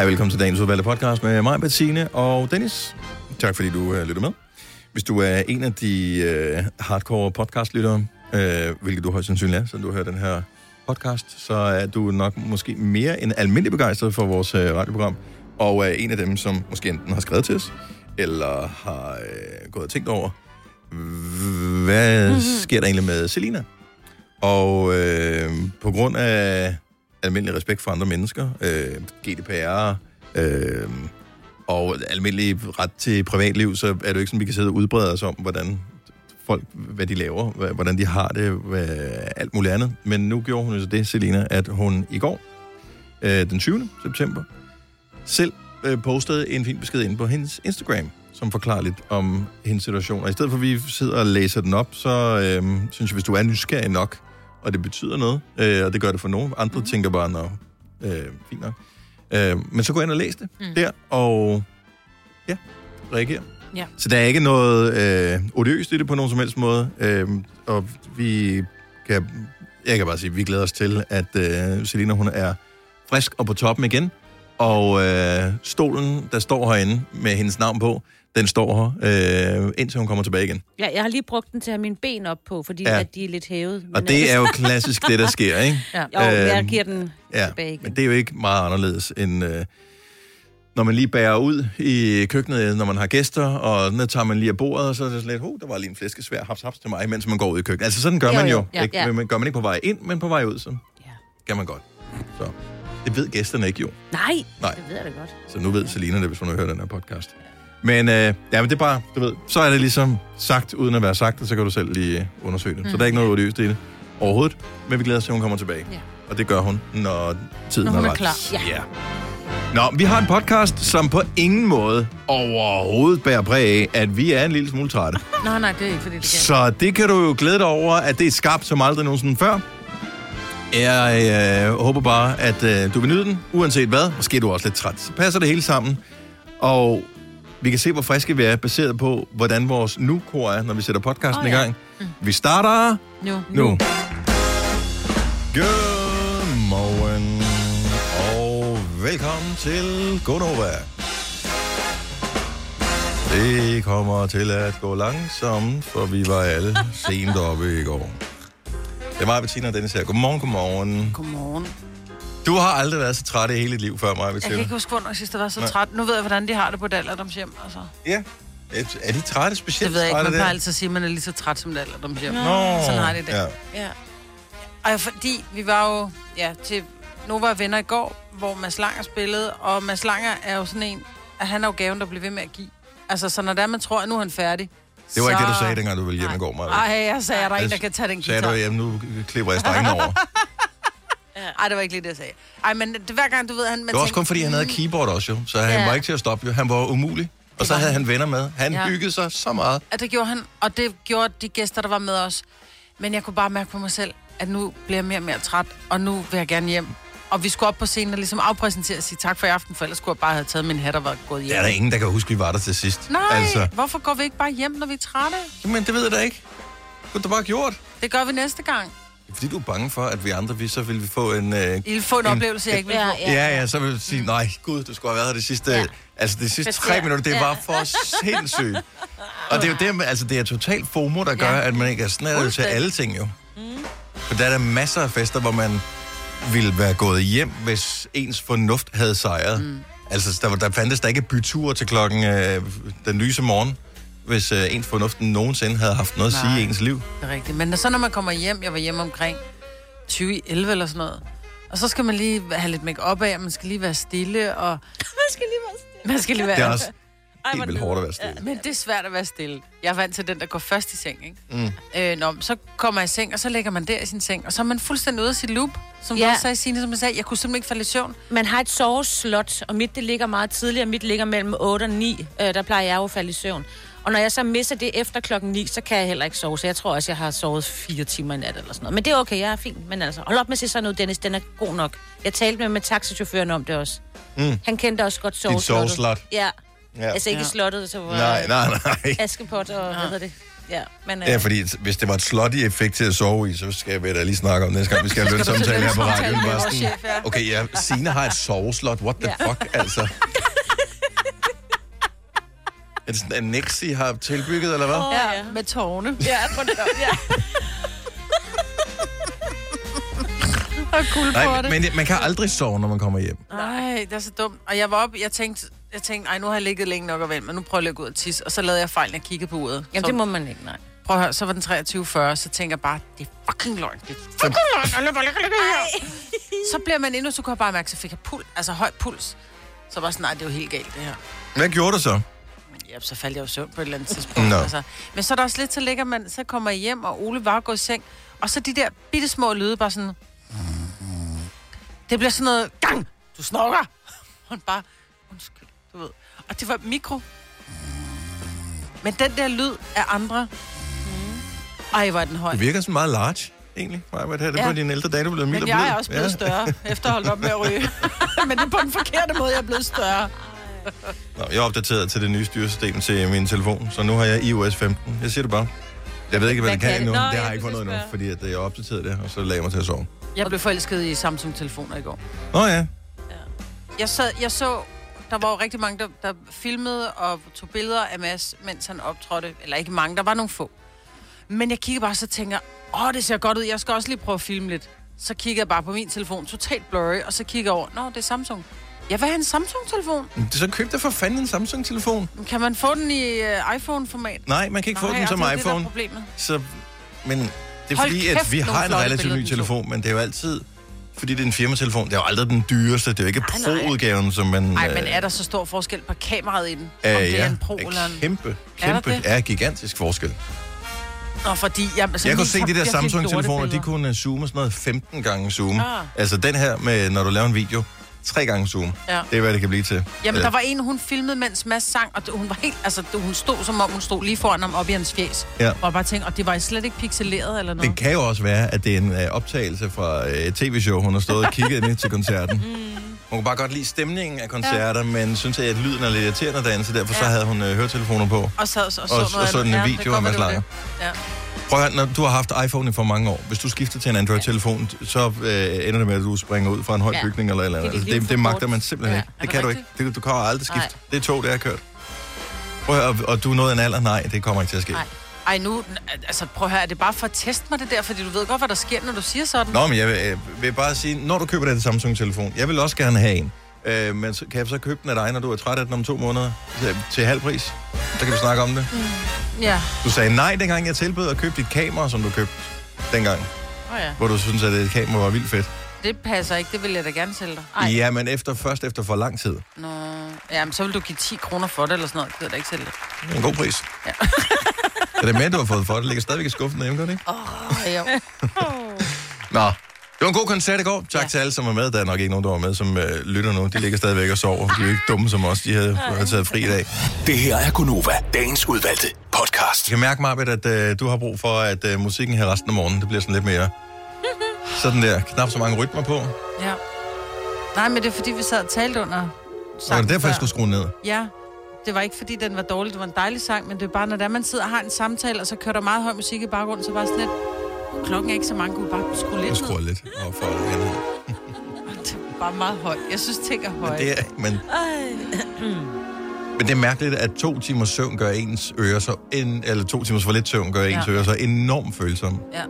Hej, velkommen til dagens udvalgte podcast med mig, Bettine og Dennis. Tak fordi du uh, lytter med. Hvis du er en af de uh, hardcore podcastlyttere, uh, hvilket du højst sandsynligt er, så du hører den her podcast, så er du nok måske mere end almindelig begejstret for vores uh, radioprogram, og er en af dem, som måske enten har skrevet til os, eller har uh, gået og tænkt over, hvad mm-hmm. sker der egentlig med Selina? Og øh, på grund af almindelig respekt for andre mennesker, øh, GDPR øh, og almindelig ret til privatliv, så er det jo ikke sådan, vi kan sidde og udbrede os om, hvordan folk, hvad de laver, hvordan de har det, hvad, alt muligt andet. Men nu gjorde hun jo så det, Selina, at hun i går, øh, den 20. september, selv øh, postede en fin besked ind på hendes Instagram, som forklarer lidt om hendes situation. Og i stedet for, at vi sidder og læser den op, så øh, synes jeg, hvis du er nysgerrig nok, og det betyder noget, øh, og det gør det for nogen, andre mm. tænker bare, nå, øh, fint nok. Øh, men så gå ind og læs det mm. der, og ja, reager. Ja. Så der er ikke noget øh, odiøst i det på nogen som helst måde, øh, og vi kan, jeg kan bare sige, at vi glæder os til, at øh, Selina, hun er frisk og på toppen igen, og øh, stolen, der står herinde med hendes navn på, den står her, øh, indtil hun kommer tilbage igen. Ja, jeg har lige brugt den til at have mine ben op på, fordi Ja. at de er lidt hævet. Og det er jo klassisk det, der sker, ikke? Ja. Jo, jeg Øhm, giver den Ja, tilbage igen. men det er jo ikke meget anderledes end... Øh, når man lige bærer ud i køkkenet, når man har gæster, og så tager man lige af bordet, og så er det sådan lidt, oh, der var lige en flæskesvær, haps, haps til mig, mens man går ud i køkkenet. Altså sådan gør Jo, man jo. jo. Ja, ikke? ja. Men gør man ikke på vej ind, men på vej ud, så Ja. kan man godt. Så det ved gæsterne ikke jo. Nej, Nej. det ved jeg da godt. Så nu ved Selina det, hvis hun har hørt den her podcast. Men øh, ja, men det er bare, du ved, så er det ligesom sagt, uden at være sagt, og så kan du selv lige undersøge det. Mm. Så der er ikke noget odiøst i det overhovedet, men vi glæder os til, at hun kommer tilbage. Ja. Og det gør hun, når tiden Når hun er er ret. klar. Ja. ja. Nå, vi har en podcast, som på ingen måde overhovedet bærer præg af, at vi er en lille smule trætte. Nej, nej, det er ikke, fordi det kan. Så det kan du jo glæde dig over, at det er skarpt som aldrig nogensinde før. Jeg øh, håber bare, at øh, du vil nyde den, uanset hvad. Måske er du også lidt træt. Så passer det hele sammen. Og vi kan se, hvor friske vi er, baseret på, hvordan vores nu-kor er, når vi sætter podcasten i ja. gang. Vi starter Nu. nu. Godmorgen og velkommen til Gonova. Det kommer til at gå langsomt, for vi var alle sent oppe i går. Det er mig, Bettina og Dennis her. Godmorgen, godmorgen. Godmorgen. Du har aldrig været så træt i hele dit liv før mig, Jeg kan ikke huske, hvornår jeg sidst var så Nej. træt. Nu ved jeg, hvordan de har det på et alderdomshjem. Altså. Ja. Er de trætte specielt? Det ved jeg ikke. Man trætte plejer der? altid at sige, at man er lige så træt som et alderdomshjem. Nå, Sådan har de det. Ja. Ja. Og fordi vi var jo ja, til Nova Venner i går, hvor Mads Langer spillede, og Mads Langer er jo sådan en, at han er jo gaven, der bliver ved med at give. Altså, så når det er, man tror, at nu er han færdig. Det var ikke så... det, du sagde, dengang du ville hjem i går, Maja. Ej, jeg sagde, at der er en, der kan tage den Sagde guitar. du, jamen nu klipper jeg strengen over. Ej, det var ikke lige det, jeg sagde. Ej, men det, hver gang, du ved, han... Man Det var også tænker, kun fordi, han havde keyboard også jo, så han Ja. var ikke til at stoppe jo. Han var umulig. Og så havde han. venner med. Han Ja. hyggede sig så meget. at det gjorde han, og det gjorde de gæster, der var med os. Men jeg kunne bare mærke på mig selv, at nu bliver jeg mere og mere træt, og nu vil jeg gerne hjem. Og vi skulle op på scenen og ligesom afpræsentere og sige tak for i aften, for ellers skulle jeg bare have taget min hat og været gået Der hjem. er der ingen, der kan huske, at vi var der til sidst. Nej, Altså, hvorfor går vi ikke bare hjem, når vi er trætte? men det ved jeg da ikke. Kunne du bare gjort? Det gør vi næste gang. Fordi du er bange for, at vi andre, vi, så vil vi få en... Øh, I vil få en, En- oplevelse, jeg ikke vil Ja, få. ja. ja, ja, så vil du sige, nej, gud, du skulle have været her de sidste... Ja. Altså, de sidste Kvarter. tre minutter, det Ja. var for sindssygt. Og det er jo det, altså, det er totalt FOMO, der gør, Ja. at man ikke er sådan det til Fuldstændig. alle ting, jo. Mm. For der er der masser af fester, hvor man ville være gået hjem, hvis ens fornuft havde sejret. Mm. Altså, der, var- der fandtes der ikke byture til klokken øh, den lyse morgen, hvis øh, ens fornuft nogensinde havde haft noget at Nej. sige i ens liv. Det er rigtigt. Men så når man kommer hjem, jeg var hjemme omkring 2011 eller sådan noget, og så skal man lige have lidt make op af, og man skal lige være stille, og Man skal lige være stille. man skal lige være... Det er også Ej, helt vildt hårdt at være stille. Men det er svært at være stille. Jeg er vant til den, der går først i seng, ikke? Mm. Øh, nå, så kommer jeg i seng, og så ligger man der i sin seng, og så er man fuldstændig ude af sit loop. Som ja. Ja. du også sagde, Signe, som jeg sagde, jeg kunne simpelthen ikke falde i søvn. Man har et soveslot, og mit det ligger meget tidligere. Mit ligger mellem 8 og 9. Øh, der plejer jeg jo at falde i søvn. Og når jeg så misser det efter klokken 9, så kan jeg heller ikke sove. Så jeg tror også, jeg har sovet fire timer i nat eller sådan noget. Men det er okay, jeg er fint. Men altså, hold op med at se sådan ud, Dennis. Den er god nok. Jeg talte med, med taxichaufføren om det også. Mm. Han kendte også godt soveslottet. soveslot. Ja. Ja. Altså ikke Ja. ja. slottet, så var Nej, nej, nej. Askepot og hvad hedder det? Ja, men, øh, Ja, fordi hvis det var et slotty-effekt til at sove i, så skal vi da lige snakke om det næste gang, vi skal have lønsamtale her på radioen. Bare sådan, ja. Okay, ja, Signe har et soveslot. What the Ja. fuck, altså? Er det sådan, en Nexi har tilbygget, eller hvad? Åh, Ja, ja. med tårne. Ja, tror det er, ja. Og kul på Nej, det. men man kan aldrig sove, når man kommer hjem. Nej, det er så dumt. Og jeg var op, jeg tænkte, jeg tænkte, ej, nu har jeg ligget længe nok og vent, men nu prøver jeg at gå ud og tisse. Og så lavede jeg fejl, når jeg kiggede på uret. Jamen, så, det må man ikke, nej. Prøv at høre, så var den 23.40, så tænker jeg bare, det er fucking løgn. Det er fucking løgn. Så bliver man endnu, så kunne jeg bare mærke, så fik jeg puls, altså høj puls. Så var sådan, nej, det er jo helt galt, det her. Hvad gjorde du så? Ja, så faldt jeg jo søvn på et eller andet tidspunkt. Altså. Men så er der også lidt, så ligger man, så kommer jeg hjem, og Ole var gået i seng. Og så de der bitte små lyde, bare sådan... Det bliver sådan noget, gang, du snorker. Og han bare, undskyld, du ved. Og det var mikro. Men den der lyd af andre... Ej, var den høj. Du virker sådan meget large, egentlig. Maja, hvad det Ja. på dine ældre dage, du blevet mild Men jeg er også blevet Ja. større, efter at holde op med at ryge. Men det er på den forkerte måde, jeg er blevet større. Nå, jeg er opdateret til det nye styresystem til min telefon, så nu har jeg iOS 15. Jeg siger det bare. Jeg ved ikke, hvad, Hvad det kan, kan endnu. Nå, det har jeg ikke fundet endnu, fordi at jeg opdaterede det, og så lagde jeg mig til at sove. Jeg blev forelsket i Samsung-telefoner i går. Nå ja, Jeg, sad, jeg så, der var jo rigtig mange, der, der filmede og tog billeder af Mads, mens han optrådte. Eller ikke mange, der var nogle få. Men jeg kigger bare så og tænker, åh, det ser godt ud, jeg skal også lige prøve at filme lidt. Så kigger jeg bare på min telefon, totalt blurry, og så kigger jeg over, nå, det er Samsung. Jeg vil have en Samsung-telefon. Men så køb dig for fanden en Samsung-telefon. Kan man få den i uh, iPhone-format? Nej, man kan ikke få Nej, den som altså, Det er iPhone. problemet. Så, men det er Hold fordi, kæft, at vi har en relativt ny telefon, men det er jo altid, fordi det er en firmatelefon. Det er jo aldrig den dyreste. Det er jo ikke. Pro-udgaven, som man... Nej, men øh, er der så stor forskel på kameraet i den? øh, om det ja, er en Pro eller en... kæmpe, Er kæmpe, det? er gigantisk forskel. Nå, fordi... Jeg, altså, Jeg kunne se de der Samsung-telefoner, de kunne øh, zoome sådan noget 15 gange zoom. Ah. Altså den her med, når du laver en video, tre gange zoom. Ja. Det er, hvad det kan blive til. Jamen, Øh, der var en, hun filmede, mens Mads sang, og hun var helt, altså, hun stod, som om hun stod lige foran ham op i hans fjes. Ja. Og bare tænkte, og det var slet ikke pixeleret eller noget. Det kan jo også være, at det er en øh, optagelse fra øh, et tv-show, hun har stået og kigget ind til koncerten. Hun kunne bare godt lide stemningen af koncerter, ja. men synes, at lyden er lidt irriterende derinde, så derfor ja. så havde hun øh, høretelefoner på. Og så, og så, Og, så og noget så den Ja, video af Mads Langer. Ja. Prøv at høre, når du har haft iPhone i for mange år, hvis du skifter til en Android-telefon, så øh, ender det med, at du springer ud fra en høj Ja. bygning eller eller andet. Er Altså, det, det magter man simpelthen Ja. ikke. Er Det kan du ikke. Det, du kan aldrig skifte. Nej. Det er tog, det har kørt. Prøv at høre, og, og du er af en alder? Nej, det kommer ikke til at ske. Nej. Ej, nu, altså prøv at høre, er det bare for at teste mig det der, fordi du ved godt, hvad der sker, når du siger sådan. Nå, men jeg vil, øh, vil bare sige, når du køber den Samsung-telefon, jeg vil også gerne have en. Øh, men kan jeg så købe den af dig, når du er træt af den om to måneder? Til, halv pris? Så kan vi snakke om det. Ja. Du sagde nej, dengang jeg tilbød at købe dit kamera, som du købte dengang. Oh, ja. Hvor du synes, at det kamera var vildt fedt. Det passer ikke, det vil jeg da gerne sælge dig. Ej. Ja, men efter, først efter for lang tid. Nå, jamen, så vil du give 10 kroner for det, eller sådan noget. Det vil jeg da ikke sælge er en god pris. Ja. er det med, du har fået for det? Det ligger stadigvæk i skuffen derhjemme, gør det ikke? Oh, jo. Nå, det var en god koncert i går. Tak ja. til alle, som var med. Der er nok ikke nogen, der var med, som øh, lytter nu. De ligger stadigvæk og sover. De er jo ikke dumme som os. De havde, havde taget fri i dag. Det her er Gunova, dagens udvalgte podcast. Jeg kan mærke, Marbet, at øh, du har brug for, at øh, musikken her resten af morgenen, det bliver sådan lidt mere... Sådan der, knap så mange rytmer på. Ja. Nej, men det er fordi, vi sad og talte under Og sangen det er derfor, jeg før. skulle skrue ned. Ja, det var ikke fordi, den var dårlig. Det var en dejlig sang, men det er bare, når der man sidder og har en samtale, og så kører der meget høj musik i baggrunden, så bare sådan lidt... Klokken er ikke så mange, kunne bare skrue lidt ned. lidt op for det. er bare meget højt. Jeg synes, ting er Men højt. det er, men, men det er mærkeligt, at to timers søvn gør ens ører så... En, eller to timers for lidt søvn gør ens Ja. ører så enormt følsomme. Ja.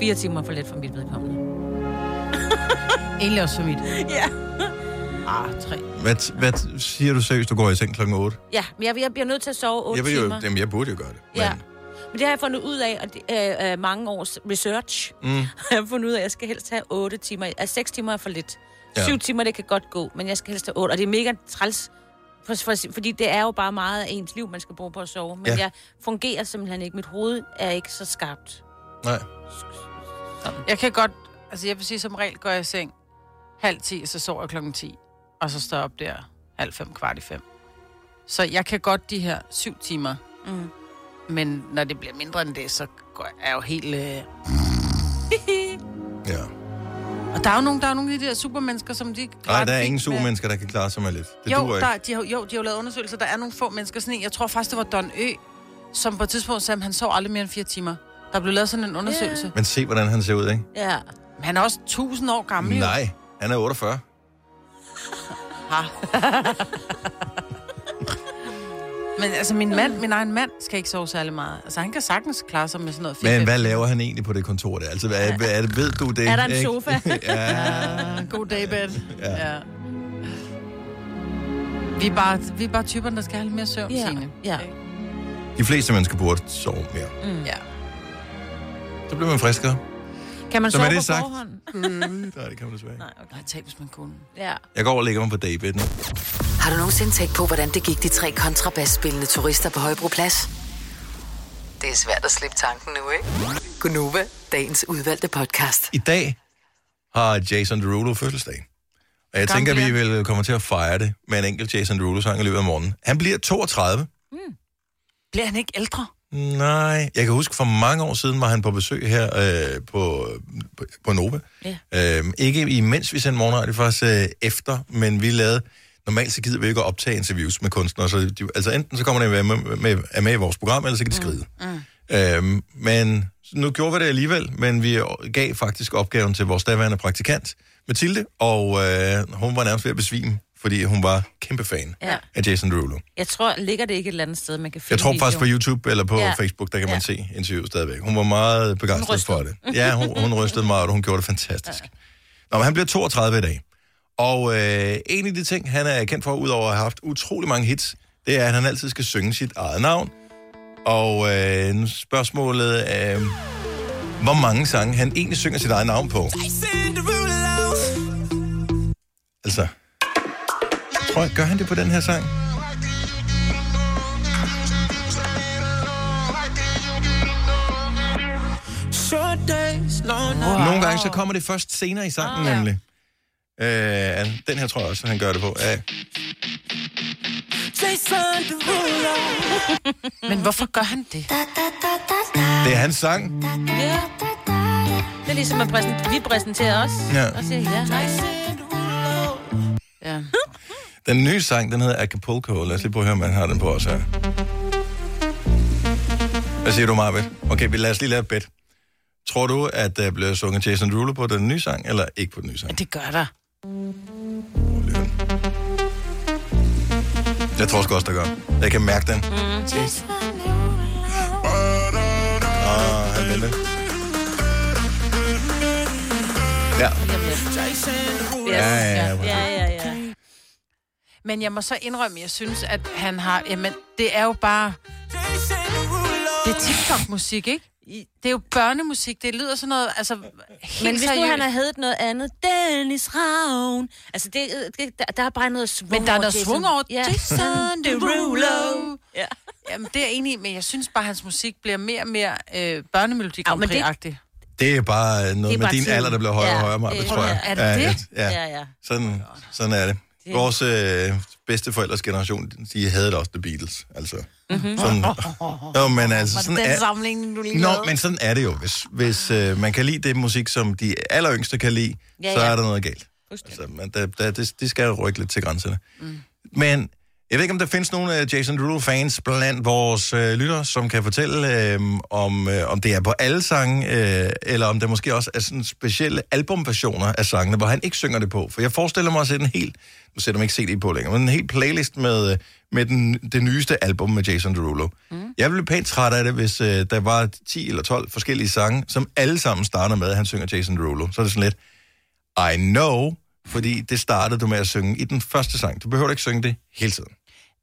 Fire timer for lidt for mit vedkommende. Egentlig også for mit. Ja. Ah, tre. Hvad, hvad siger du seriøst, du går i seng klokken 8? Ja, men jeg, jeg bliver nødt til at sove 8 Jeg, vil jo, timer. jamen, jeg burde jo gøre det. Ja. Men, Men det har jeg fundet ud af, og det, øh, øh, mange års research, mm. har jeg fundet ud af, at jeg skal helst have 8 timer. Altså 6 timer er for lidt. Ja. 7 timer, det kan godt gå, men jeg skal helst have 8. Og det er mega træls, for, for, fordi det er jo bare meget af ens liv, man skal bruge på at sove. Men Ja. jeg fungerer simpelthen ikke. Mit hoved er ikke så skarpt. nej. Jeg kan godt... Altså, jeg vil sige, som regel går jeg i seng halv 10, og så sover jeg klokken 10. Og så står op der halv fem, kvart i fem. Så jeg kan godt de her syv timer. Mm. Men når det bliver mindre end det, så er jeg jo helt... Øh... Ja. Og der er jo nogle, der er nogle af de der supermennesker, som de... Nej, der er ingen supermennesker, der kan klare sig med lidt. Det jo, der, ikke. de har, jo, de har jo lavet undersøgelser. Der er nogle få mennesker, sådan en, jeg tror faktisk, det var Don Ø, som på et tidspunkt sagde, at han sov aldrig mere end fire timer. Der blev lavet sådan en undersøgelse. Men se, hvordan han ser ud, ikke? Ja. Men han er også 1000 år gammel. jo. Nej, han er 48. Men altså, min mand, min egen mand, skal ikke sove særlig meget. Altså, han kan sagtens klare sig med sådan noget Men hvad laver han egentlig på det kontor der? Altså, hvad, hvad er det, ved du det? Er der en ikke? sofa? ja. God daybed. Ja. Ja. ja. Vi er, bare, vi er bare typerne, der skal have lidt mere søvn, Ja. Signe. Ja. De fleste mennesker burde sove mere. Mm. Ja. Så bliver man friskere. Kan man Så sove med på det sagt- forhånd? Nej, det kan man desværre ikke. Nej, okay. Nej, tag, hvis man kunne. Ja. Jeg går og lægger mig på David nu. Har du nogensinde tænkt på, hvordan det gik de tre kontrabasspillende turister på Højbroplads? Det er svært at slippe tanken nu, ikke? Gunova, dagens udvalgte podcast. I dag har Jason Derulo fødselsdag. Og jeg Gammel tænker, vi bliver vil komme til at fejre det med en enkelt Jason Derulo-sang i løbet af morgenen. Han bliver 32. Bliver han ikke ældre? Nej, jeg kan huske, for mange år siden var han på besøg her øh, på, på, på Nova. Ja. Øhm, ikke imens vi sendte morgenradio, faktisk øh, efter, men vi lavede... Normalt så gider vi ikke at optage interviews med kunstnere, så de, altså enten så kommer de med, med, med, er med i vores program, eller så kan de skride. Mm. Øhm, men nu gjorde vi det alligevel, men vi gav faktisk opgaven til vores daværende praktikant, Mathilde, og øh, hun var nærmest ved at besvime, fordi hun var kæmpe fan Ja. af Jason Derulo. Jeg tror, ligger det ikke et eller andet sted, man kan finde Jeg tror faktisk på videoen? YouTube eller på ja. Facebook, der kan man Ja. se interviewet stadigvæk. Hun var meget begejstret for det. Ja, hun, hun rystede meget, og hun gjorde det fantastisk. Ja. Nå, men han bliver 32 i dag. Og øh, en af de ting, han er kendt for, udover at have haft utrolig mange hits, det er, at han altid skal synge sit eget navn. Og øh, spørgsmålet er, hvor mange sange han egentlig synger sit eget navn på. Altså, jeg, gør han det på den her sang? Wow. Nogle gange så kommer det først senere i sangen, ah, nemlig. Øh, den her tror jeg også, han gør det på. Ja. Men hvorfor gør han det? Det er hans sang. Ja. Det er ligesom, at præsent- vi præsenterer os. Ja. Og siger, ja, hej. Ja. Den nye sang, den hedder Acapulco. Lad os lige prøve at høre, om man har den på os her. Hvad siger du, Marvitt? Okay, vi lad os lige lave et bet. Tror du, at der bliver sunget Jason Derulo på den nye sang, eller ikke på den nye sang? Det gør der. Jeg tror sgu også, der gør. Jeg kan mærke den. Mm. Ah, han venter. Ja. Ja, ja, ja. Ja, ja, ja. Men jeg må så indrømme, at jeg synes, at han har... Jamen, det er jo bare... Det er TikTok-musik, ikke? Det er jo børnemusik. Det lyder sådan noget, altså... Helt Men hvis nu seriøst. han har heddet noget andet, Dennis Ravn. Altså, det, det, der, der er bare noget svung Men der er noget Jason. svung over Ja. Jason Derulo. Ja. Jamen, det er jeg enig i, men jeg synes bare, at hans musik bliver mere og mere øh, børnemelodi det- Det er bare noget Det er med bare din tiden. alder, der bliver højere og Ja, højere, Marvitt, det- tror jeg. Er det ja, det? Ja, Ja, ja. Sådan, sådan er det. Vores øh, bedsteforældres generation, de havde da også The Beatles, altså. Mm-hmm. Sådan, jo, men altså, Var sådan det den er, sammenligning, du lige Nå, men sådan er det jo. Hvis, hvis øh, man kan lide det musik, som de alleryngste kan lide, ja, så ja. er der noget galt. Altså, man, der, der, det, de skal rykke lidt til grænserne. Mm. Men jeg ved ikke, om der findes nogle af Jason Derulo-fans blandt vores øh, lyttere, som kan fortælle, øh, om, øh, om det er på alle sange, øh, eller om der måske også er sådan specielle albumversioner af sangene, hvor han ikke synger det på. For jeg forestiller mig at sætte en helt, nu sætter man ikke CD på længere, men en helt playlist med, øh, med den, det nyeste album med Jason Derulo. Mm. Jeg ville pænt træt af det, hvis øh, der var 10 eller 12 forskellige sange, som alle sammen starter med, at han synger Jason Derulo. Så er det sådan lidt, I know, fordi det startede du med at synge i den første sang. Du behøver ikke synge det hele tiden.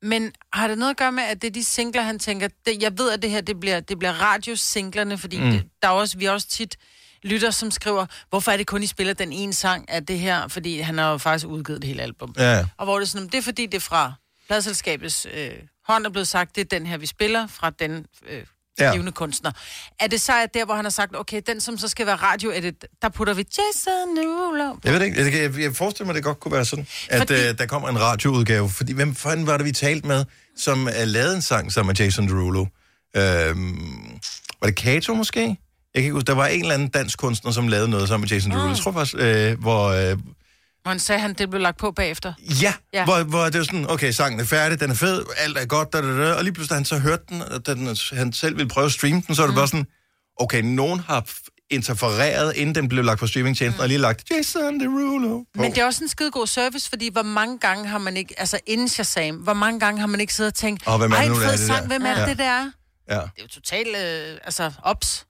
Men har det noget at gøre med, at det er de singler, han tænker, det, jeg ved, at det her, det bliver, det bliver radiosinglerne, fordi mm. det, der er også, vi er også tit lytter, som skriver, hvorfor er det kun, I spiller den ene sang af det her, fordi han har jo faktisk udgivet det hele album. Ja. Og hvor det er sådan, det er fordi, det er fra pladselskabets øh, hånd er blevet sagt, det er den her, vi spiller fra den øh, Ja. givende kunstner. Er det så at der, hvor han har sagt, okay, den som så skal være radioedit, der putter vi Jason Derulo. Jeg ved ikke. Jeg, jeg, forestiller mig, det godt kunne være sådan, at Fordi- øh, der kommer en radioudgave. Fordi hvem fanden var det, vi talte med, som uh, lavede en sang sammen med Jason Derulo? Øhm, var det Kato måske? Jeg kan ikke huske. Der var en eller anden dansk kunstner, som lavede noget sammen med Jason Derulo. Jeg tror faktisk, øh, hvor, øh, Hvor han sagde, han, det blev lagt på bagefter. Ja, ja. Hvor, hvor det er sådan, okay, sangen er færdig, den er fed, alt er godt, da, da, da, og lige pludselig, da han så hørte den, og da den, han selv ville prøve at streame den, så er det mm. bare sådan, okay, nogen har interfereret, inden den blev lagt på streamingtjenesten, mm. og lige lagt Jason Derulo på. Men det er også en skide god service, fordi hvor mange gange har man ikke, altså inden Shazam, hvor mange gange har man ikke siddet og tænkt, Åh, hvem er ej, nu, en fed sang, der?" hvem er Ja. det, der er? Ja. Det er jo totalt, øh, altså, ops.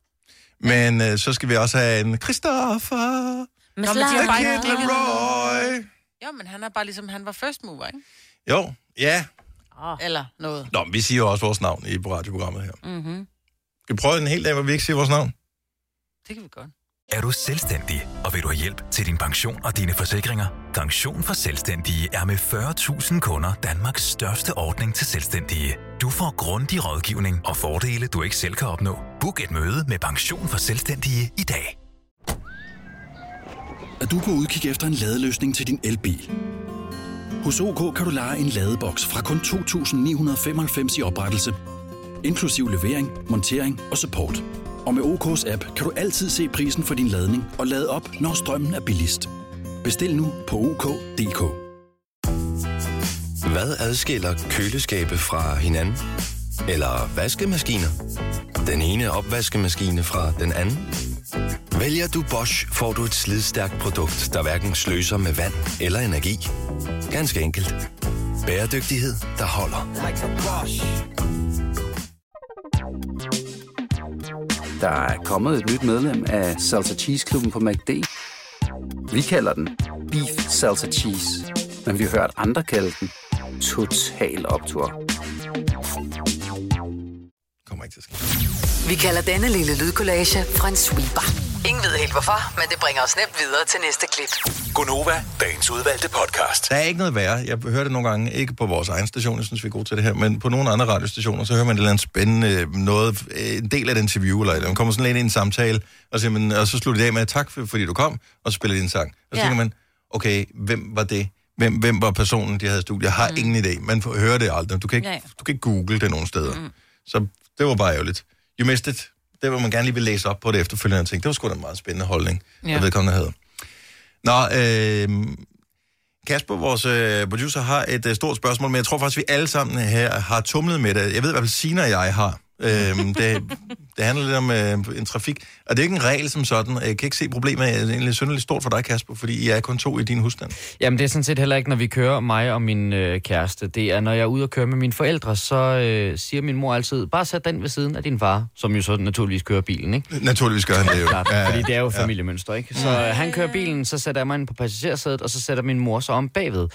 Men øh, så skal vi også have en Christopher, Men Nå, men de har bare ikke Leroy. Jo, men han er bare ligesom, han var first mover, ikke? Jo, ja. Eller noget. Nå, men vi siger jo også vores navn i radioprogrammet her. Mm-hmm. Skal vi prøve en hel dag, hvor vi ikke siger vores navn? Det kan vi godt. Er du selvstændig, og vil du have hjælp til din pension og dine forsikringer? Pension for Selvstændige er med 40.000 kunder Danmarks største ordning til selvstændige. Du får grundig rådgivning og fordele, du ikke selv kan opnå. Book et møde med Pension for Selvstændige i dag. Er du på udkig efter en ladeløsning til din elbil? Hos OK kan du lege en ladeboks fra kun 2.995 i oprettelse, inklusiv levering, montering og support. Og med OK's app kan du altid se prisen for din ladning og lade op, når strømmen er billigst. Bestil nu på OK.dk. Hvad adskiller køleskabe fra hinanden? Eller vaskemaskiner? Den ene opvaskemaskine fra den anden? Vælger du Bosch, får du et slidstærkt produkt, der hverken sløser med vand eller energi. Ganske enkelt. Bæredygtighed, der holder. Der er kommet et nyt medlem af Salsa Cheese Klubben på MACD. Vi kalder den Beef Salsa Cheese, men vi har hørt andre kalde den Total Optor. Kommer ikke til at ske. Vi kalder denne lille lydkollage en sweeper. Ingen ved helt hvorfor, men det bringer os nemt videre til næste klip. Gonova, dagens udvalgte podcast. Der er ikke noget værre. Jeg hører det nogle gange, ikke på vores egen station, jeg synes, vi er gode til det her, men på nogle andre radiostationer, så hører man et eller andet spændende, noget, en del af et interview, eller eller man kommer sådan lidt ind i en samtale, og, siger man, og så slutter det af med, tak for- fordi du kom, og så spiller de en sang. Og så Ja. tænker man, okay, hvem var det? Hvem, hvem var personen, de havde i studiet? Jeg har mm. ingen idé. Man får høre det aldrig. Du kan ikke, Nej. du kan ikke google det nogen steder. Mm. Så det var bare ærgerligt. You missed it. Det var man gerne lige vil læse op på det efterfølgende, og tænke, det var sgu da en meget spændende holdning, ja. Jeg vedkommende havde. Nå, øh, Kasper, vores øh, producer, har et øh, stort spørgsmål, men jeg tror faktisk, vi alle sammen her har tumlet med det. Jeg ved i hvert fald, Sina og jeg har. Øhm, det, det handler lidt om øh, en trafik, og det er ikke en regel som sådan. Jeg kan ikke se problemet. Det er egentlig synderligt stort for dig, Kasper, fordi I er kun to i din husstand. Jamen, det er sådan set heller ikke, når vi kører mig og min øh, kæreste. Det er, når jeg er ude og køre med mine forældre, så øh, siger min mor altid, bare sæt den ved siden af din far, som jo så naturligvis kører bilen, ikke? Naturligvis gør han det jo. Klart, ja, fordi det er jo familiemønster, ikke? Så øh, han kører bilen, så sætter jeg mig ind på passagersædet, og så sætter min mor så om bagved.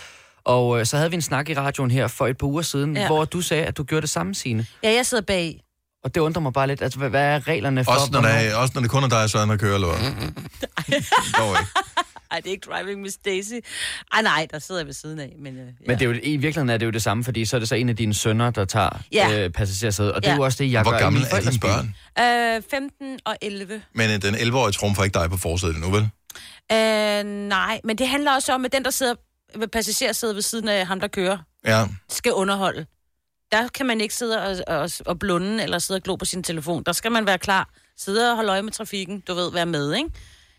Og øh, så havde vi en snak i radioen her for et par uger siden, ja. Ja. hvor du sagde, at du gjorde det samme, Signe. Ja, jeg sidder bag. Og det undrer mig bare lidt. Altså, hvad, hvad er reglerne for... Også når, der er, også når det kun er dig og Søren, der kører, eller hvad? Ikke. Ej, det er ikke Driving Miss Daisy. Ej, nej, der sidder jeg ved siden af. Men, øh, ja. Men det er jo, i virkeligheden er det jo det samme, fordi så er det så en af dine sønner, der tager Ja. øh, passagersædet. Og det er Ja. jo også det, jeg gør Hvor i gammel mine er dine børn? Øh, 15 og 11. Men øh, den 11-årige trumfer ikke dig på forsædet endnu, vel? Øh, nej, men det handler også om, at den, der sidder ved passagersædet ved siden af ham, der kører, Ja. skal underholde. Der kan man ikke sidde og, og, og blunde eller sidde og glo på sin telefon. Der skal man være klar. Sidde og holde øje med trafikken. Du ved, være med, ikke?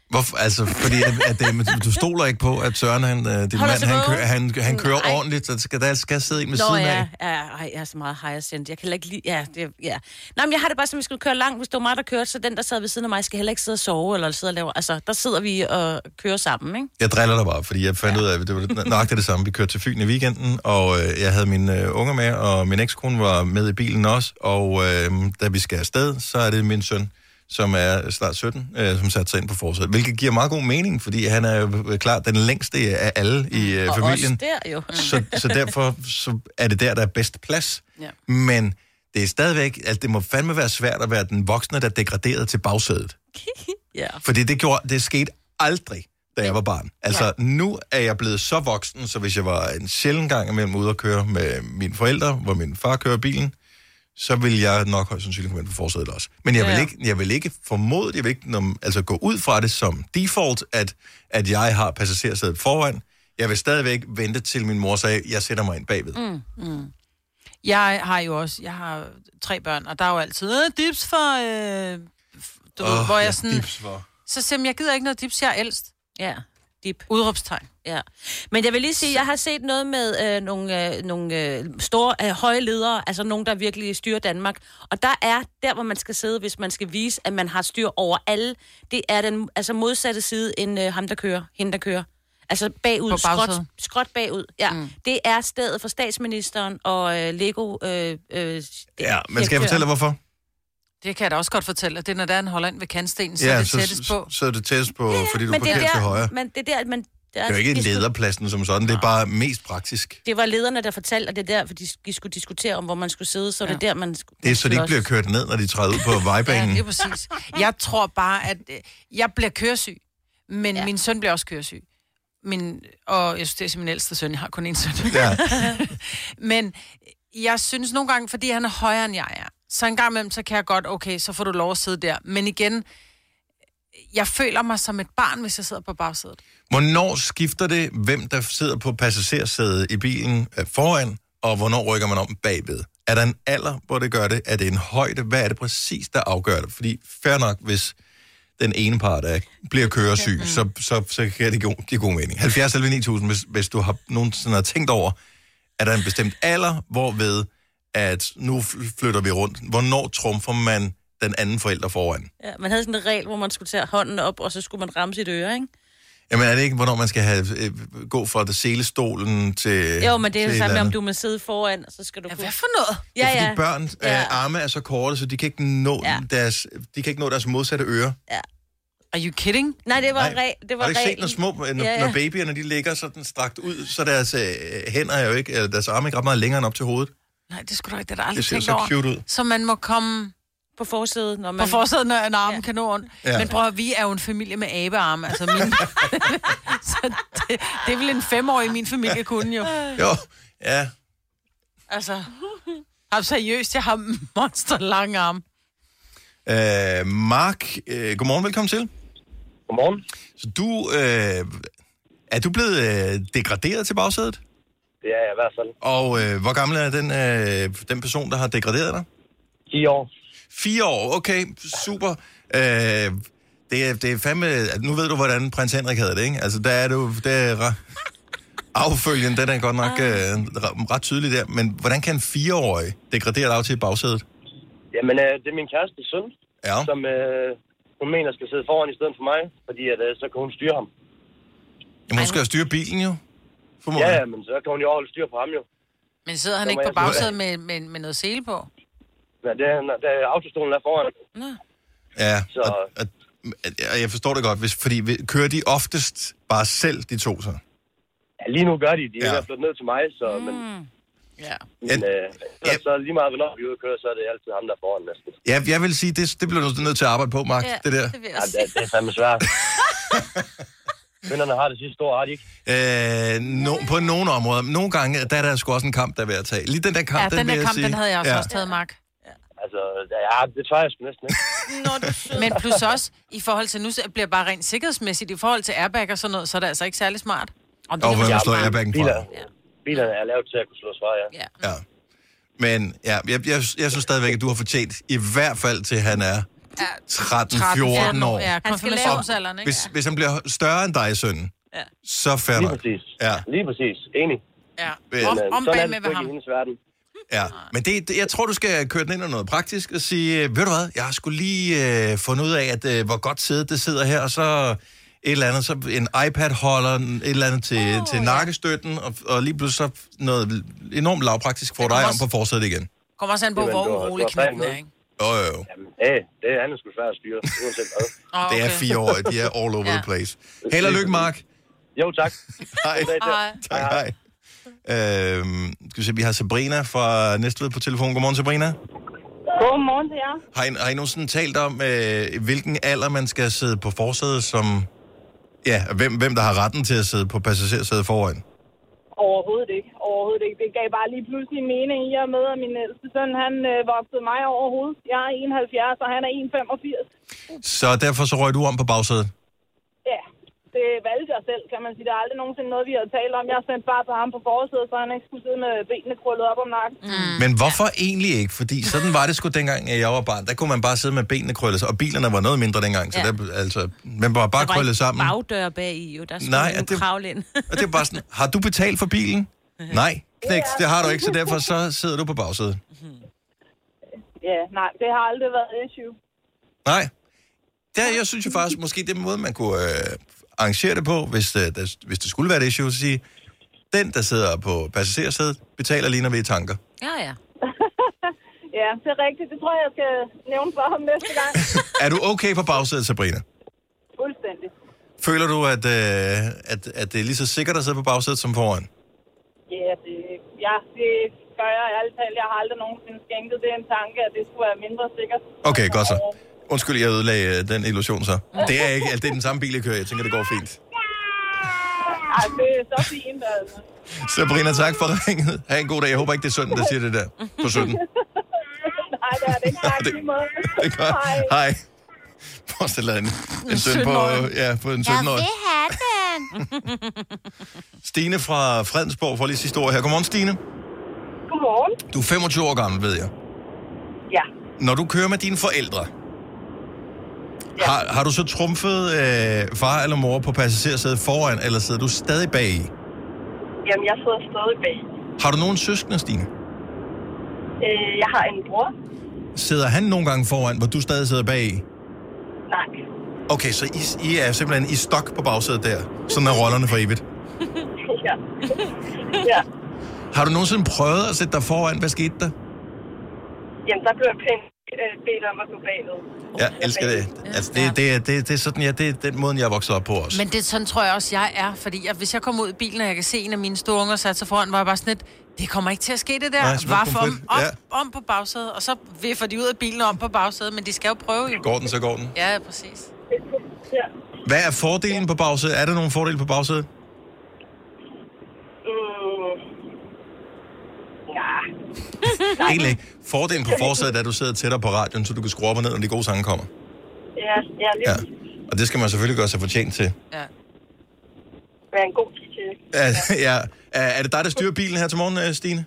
Hvorfor? Altså, fordi at, at det, du stoler ikke på, at Søren, han, øh, din Holder mand, han, kører, han, han kører Nej. ordentligt, så skal, der skal sidde en ved Nå siden ja, af. ja, ej, jeg er så meget sendt. Jeg kan ikke lide... Ja, det, ja. Nej, men jeg har det bare som, vi skulle køre langt. Hvis det var mig, der kørte, så den, der sad ved siden af mig, skal heller ikke sidde og sove eller sidde og lave... Altså, der sidder vi og kører sammen, ikke? Jeg driller dig bare, fordi jeg fandt ja. ud af, at det var nøjagtigt det samme. Vi kørte til Fyn i weekenden, og øh, jeg havde mine øh, unger med, og min ekskone var med i bilen også. Og øh, da vi skal afsted, så er det min søn, som er snart 17, øh, som satte sig ind på forsædet. Hvilket giver meget god mening, fordi han er jo øh, klart den længste af alle i øh, Og familien. også der jo. så, så derfor så er det der, der er bedst plads. Ja. Men det er stadigvæk, altså det må fandme være svært at være den voksne, der degraderede til bagsædet. ja. Fordi det, gjorde, det skete aldrig, da jeg var barn. Altså, ja. nu er jeg blevet så voksen, så hvis jeg var en sjælden gang imellem ude at køre med mine forældre, hvor min far kører bilen, så vil jeg nok højst sandsynligt komme ind på forsædet også. Men jeg vil, Ja. ikke, jeg vil ikke formode, jeg vil ikke når, altså gå ud fra det som default, at, at jeg har passagersædet foran. Jeg vil stadigvæk vente til min mor sagde, jeg sætter mig ind bagved. Mm. Jeg har jo også, jeg har tre børn, og der er jo altid, øh, dips for, øh, du ved, hvor jeg sådan, Dips for. så siger jeg, jeg gider ikke noget dips, jeg er ældst. Ja. Dip. Udråbstegn. Ja. Men jeg vil lige sige, jeg har set noget med øh, nogle, øh, nogle øh, store, øh, høje ledere, altså nogen, der virkelig styrer Danmark. Og der er, der hvor man skal sidde, hvis man skal vise, at man har styr over alle, det er den altså modsatte side end øh, ham, der kører, hende, der kører. Altså bagud, skråt, skråt bagud. Ja, mm. det er stedet for statsministeren og øh, Lego. Øh, øh, Ja, men skal jeg fortælle dig, hvorfor? Det kan jeg da også godt fortælle, at det er, når der er en Holland ved kantstenen, så ja, er det så, tættest på. så er det tættest på, ja, fordi du men det er parkerer til højre. der, men det er der, man... Der, Det er jo ikke lederpladsen som sådan, det er bare mest praktisk. Det var lederne, der fortalte, at det er der, fordi de skulle diskutere om, hvor man skulle sidde, så ja. det er der, man skulle... Det er så, de ikke bliver kørt ned, når de træder ud på Ja, vejbanen. det er præcis. Jeg tror bare, at øh, jeg bliver køresyg, men ja. min søn bliver også køresyg. Min, og jeg synes, det er min ældste søn. Jeg har kun en søn. Ja. men jeg synes nogle gange, fordi han er højere end jeg er, så en gang imellem, så kan jeg godt, okay, så får du lov at sidde der. Men igen, jeg føler mig som et barn, hvis jeg sidder på bagsædet. Hvornår skifter det, hvem der sidder på passagersædet i bilen øh, foran, og hvornår rykker man om bagved? Er der en alder, hvor det gør det? Er det en højde? Hvad er det præcis, der afgør det? Fordi fair nok, hvis den ene part er, bliver køresyg, så, så, så kan det give, give god mening. 70 eller 9000, hvis, hvis du har nogensinde har tænkt over, er der en bestemt alder, hvorved at nu fl- flytter vi rundt. Hvornår trumfer man den anden forælder foran? Ja, man havde sådan en regel, hvor man skulle tage hånden op, og så skulle man ramme sit øre, ikke? Jamen er det ikke, hvornår man skal have, øh, gå fra det selestolen til Jo, men det er det et samme, eller om du må sidde foran, og så skal du... Ja, hvad for noget? Det Ja, er ja. fordi børn øh, Ja. arme er så korte, så de kan ikke nå Ja. deres, de kan ikke nå deres modsatte øre. Ja. Are you kidding? Nej, det var, Nej. re- det var Har du ikke set, når små, når, ja. ja. når babyerne de ligger sådan strakt ud, så deres øh, hænder er jo ikke, eller deres arme er ikke ret meget længere end op til hovedet. Nej, det skulle du ikke. Det er der aldrig Det ser tænkt så over. cute ud. Så man må komme På forsædet, når på man... forsædet, når en arm ja. kan nå rundt. Ja. Ja. Men prøv at, vi er jo en familie med abearme. Altså min... så det, det er vel en femårig i min familie kunne jo. Jo, ja. Altså, har seriøst, jeg har monster lange arme. Øh, Mark, øh, godmorgen, velkommen til. Godmorgen. Så du, øh, er du blevet øh, degraderet til bagsædet? Det er jeg i hvert fald. Og øh, hvor gammel er den, øh, den person, der har degraderet dig? 10 år. Fire år, okay, super. Øh, det, er, det er fandme... Nu ved du, hvordan prins Henrik havde det, ikke? Altså, der er du... Det er affølgen, den er godt nok øh, re- ret tydelig der. Men hvordan kan en fireårig degradere dig til bagsædet? Jamen, øh, det er min kæreste søn, Ja. som øh, hun mener skal sidde foran i stedet for mig, fordi at, øh, så kan hun styre ham. Jamen, hun skal jo styre bilen jo. Ja, Formodentlig. ja, men så kan hun jo holde styr på ham jo. Men sidder han Så ikke på bagsædet med, med, med noget sele på? Men det, er, det er autostolen er foran. Ja, Så- og, og, og jeg forstår det godt, hvis, fordi vi- kører de oftest bare selv, de to så? Ja, lige nu gør de. De er Ja. ja. flyttet ned til mig, så... Men, Ja. men øh, så, så lige meget, hvornår vi er ude at køre, så er det altid ham, der er foran næsten. Ja, jeg vil sige, det, det bliver du nødt til at arbejde på, Mark, Ja, det der. det vil Ja, det, det er fandme svært. Kvinderne har det sidste år, har de ikke? Øh, no, på nogle områder. Nogle gange, der er der sgu også en kamp, der er ved at tage. Lige den der kamp, Ja, den vil der jeg kamp, sige. den havde jeg også, ja. ja. også taget, Mark. Altså, ja, det tør jeg sgu næsten ikke. Du sød. Men plus også, i forhold til, nu bliver det bare rent sikkerhedsmæssigt, i forhold til airbag og sådan noget, så er det altså ikke særlig smart. Om Og kan hvor man slår smart. airbagen fra. Biler, bilerne er lavet til at kunne slås fra, ja. Ja. Ja. Men ja, jeg, jeg, jeg synes stadigvæk, at du har fortjent, i hvert fald til han er 13-14 år. Ja, konfirmationsalderen, ikke? Hvis, hvis han bliver større end dig, sønnen, Ja. så fair Lige nok. præcis. Ja. Lige præcis. Enig. Ja. Men, Om, om sådan er med ikke ham. i hendes verden. Ja, men det, det, jeg tror, du skal køre den ind og noget praktisk og sige, øh, ved du hvad, jeg har skulle lige øh, fundet ud af, at øh, hvor godt sædet det sidder her, og så et eller andet, så en iPad-holder, et eller andet til, oh, til nakkestøtten, og, og lige pludselig så noget enormt lavpraktisk Det dig kommer om også- på forsædet igen. Kommer også an på, hvor urolig knippen er, ikke? Jo, jo, jo. Jamen, hey, det er han sgu svært at styre, uanset hvad. Oh, Det er fire år, de er all over Ja. the place. Held og lykke, Mark. Jo, tak. Hej. Dag. Hej. Tak, hej. Øhm, skal vi se, vi har Sabrina fra Næstved på telefon. Godmorgen, Sabrina. Godmorgen til jer. Har I, har I nogensinde talt om, øh, hvilken alder man skal sidde på forsædet, som... Ja, hvem, hvem der har retten til at sidde på passagersædet foran? Overhovedet ikke. Overhovedet ikke. Det gav bare lige pludselig mening i og med, at min ældste søn, han øh, voksede mig over hovedet. Jeg er 71, og han er 1,85. Så derfor så røg du om på bagsædet. Ja, det valgte jeg selv, kan man sige. Det er aldrig nogensinde noget, vi har talt om. Jeg sendte bare på ham på forsædet, så han ikke skulle sidde med benene krøllet op om nakken. Mm. Men hvorfor egentlig ikke? Fordi sådan var det sgu dengang, jeg var barn. Der kunne man bare sidde med benene krøllet, og bilerne var noget mindre dengang. Så Ja. der, altså, man var bare Der var krøllet ikke sammen. bagdør bag i, jo. Der skulle Nej, er det... kravle ind. Og det er bare sådan, har du betalt for bilen? Nej, knægt, det har du ikke, så derfor så sidder du på bagsædet. Ja, nej, det har aldrig været et issue. Nej. Der, jeg synes jo faktisk, måske det er måde, man kunne øh, arrangere det på, hvis, øh, der, hvis det skulle være et issue, så sige, den, der sidder på passagersædet, betaler lige, når vi er i tanker. Ja, ja. Ja, det er rigtigt. Det tror jeg, jeg skal nævne for ham næste gang. Er du okay på bagsædet, Sabrina? Fuldstændig. Føler du, at, øh, at, at det er lige så sikkert at sidde på bagsædet som foran? Ja, det, ja, det gør jeg ærligt talt. Jeg har aldrig nogensinde skænket det en tanke, at det skulle være mindre sikkert. Okay, godt så. Undskyld, jeg ødelagde øh, den illusion så. Det er ikke, altså, det er den samme bil, jeg kører. Jeg tænker, det går fint. Ej, det er så fint, altså. Sabrina, tak for ringet. Ha' en god dag. Jeg håber ikke, det er sønnen, der siger det der på 17. Nej, det er det ikke. Tak, Det-. Det er godt. Hej. Hej. Forestil dig en, en søn på, ja, på en 17-årig. have den. Stine fra Fredensborg får lige sidste ord her. Godmorgen, Stine. Godmorgen. Du er 25 år gammel, ved jeg. Ja. Når du kører med dine forældre, har, har du så trumfet øh, far eller mor på passagersædet foran, eller sidder du stadig bag i? Jamen, jeg sidder stadig bag. Har du nogen søskende, Stine? Øh, jeg har en bror. Sidder han nogle gange foran, hvor du stadig sidder bag i? Nej. Okay, så I, I er simpelthen i stok på bagsædet der. Sådan er rollerne for evigt. ja. ja. Har du nogensinde prøvet at sætte dig foran? Hvad skete der? Jamen, der blev jeg pænt øh, bedt om at gå bagved. Jeg elsker det. Altså, det, det, er- det, det er sådan, ja, det er den måde, jeg er vokset op på også. Men det, sådan tror jeg også, jeg er. Fordi jeg, hvis jeg kommer ud i bilen, og jeg kan se en af mine store unger sat sig foran, var jeg bare sådan lidt, det kommer ikke til at ske det der. Nej, Var for om, op, om på bagsædet, og så viffer de ud af bilen om på bagsædet, men de skal jo prøve jo. Går den, så går den. Ja, præcis. Ja. Hvad er fordelen på bagsædet? Er der nogen fordel på bagsædet? Mm. Ja. Egentlig ikke. Fordelen på forsædet er, at du sidder tættere på radioen, så du kan skrue op og ned, når de gode sange kommer. Ja, ja, lige Ja. ja. Og det skal man selvfølgelig gøre sig fortjent til. Ja. være en god. Er, ja. Er det dig, der styrer bilen her til morgen, øh, Stine?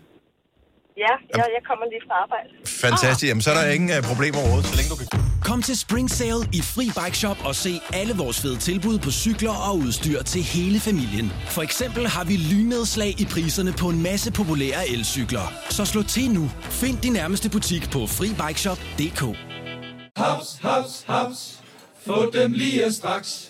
Ja, ja, jeg kommer lige fra arbejde. Fantastisk. Jamen, så er der ingen uh, problemer overhovedet, så længe du kan... Kom til Spring Sale i Fri Bike Shop og se alle vores fede tilbud på cykler og udstyr til hele familien. For eksempel har vi lynedslag i priserne på en masse populære elcykler. Så slå til nu. Find din nærmeste butik på FriBikeShop.dk Haps, haps, haps. Få dem lige straks.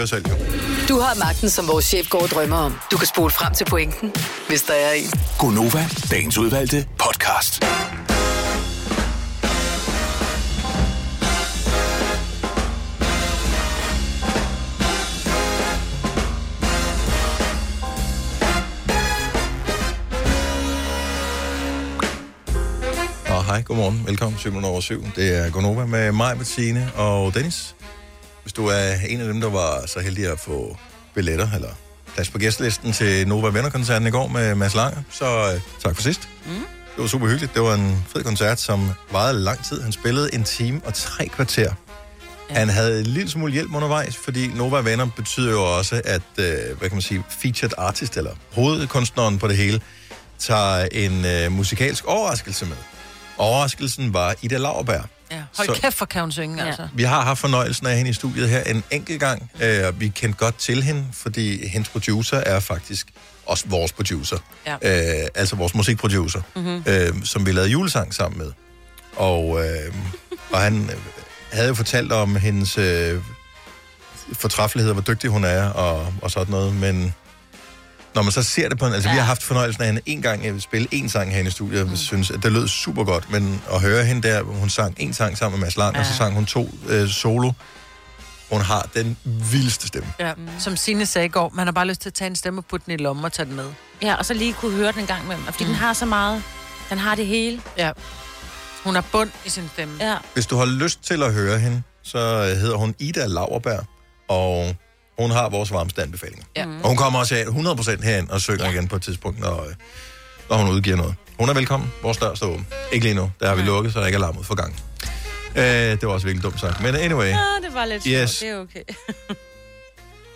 Gør selv, jo. Du har magten, som vores chef går og drømmer om. Du kan spole frem til pointen, hvis der er en. Gonova, dagens udvalgte podcast. Hej, godmorgen. Velkommen til 7 over 7. Det er Gonova med mig, Bettine og Dennis. Hvis du er en af dem, der var så heldig at få billetter, eller plads på gæstlisten til Nova Venner-koncerten i går med Mads Langer, så øh, tak for sidst. Mm. Det var super hyggeligt. Det var en fed koncert, som varede lang tid. Han spillede en time og tre kvarter. Ja. Han havde en lille smule hjælp undervejs, fordi Nova Venner betyder jo også, at, øh, hvad kan man sige, featured artist, eller hovedkunstneren på det hele, tager en øh, musikalsk overraskelse med. Overraskelsen var Ida Lauerberg. Hold Så- kæft for kan hun synge, ja. altså. Vi har haft fornøjelsen af hende i studiet her en enkelt gang, øh, og vi kendte godt til hende, fordi hendes producer er faktisk også vores producer. Ja. Øh, altså vores musikproducer, Mhm. øh, som vi lavede julesang sammen med. Og, øh, og han havde jo fortalt om hendes øh, fortræffelighed, hvor dygtig hun er, og, og sådan noget, men når man så ser det på en... Altså, ja. vi har haft fornøjelsen af hende en gang at spille en sang herinde i studiet, og mm. synes, at det lød super godt, men at høre hende der, hvor hun sang en sang sammen med Mads Lang, ja. og så sang hun to øh, solo. Hun har den vildeste stemme. Ja, mm. som Signe sagde i går, man har bare lyst til at tage en stemme og putte den i lommen og tage den med. Ja, og så lige kunne høre den en gang imellem. Fordi mm. den har så meget. Den har det hele. Ja. Hun har bund i sin stemme. Ja. Hvis du har lyst til at høre hende, så hedder hun Ida Lauerberg, og hun har vores varmeste anbefalinger. Ja. Og hun kommer også af 100% herind og synger ja. igen på et tidspunkt, når, øh, når hun udgiver noget. Hun er velkommen. Vores dør står åben. Ikke lige nu. Der har vi lukket, så der ikke er larm ud for gang. Øh, det var også virkelig dumt sagt. Men anyway. Ja, det var lidt Yes. yes. Det er okay.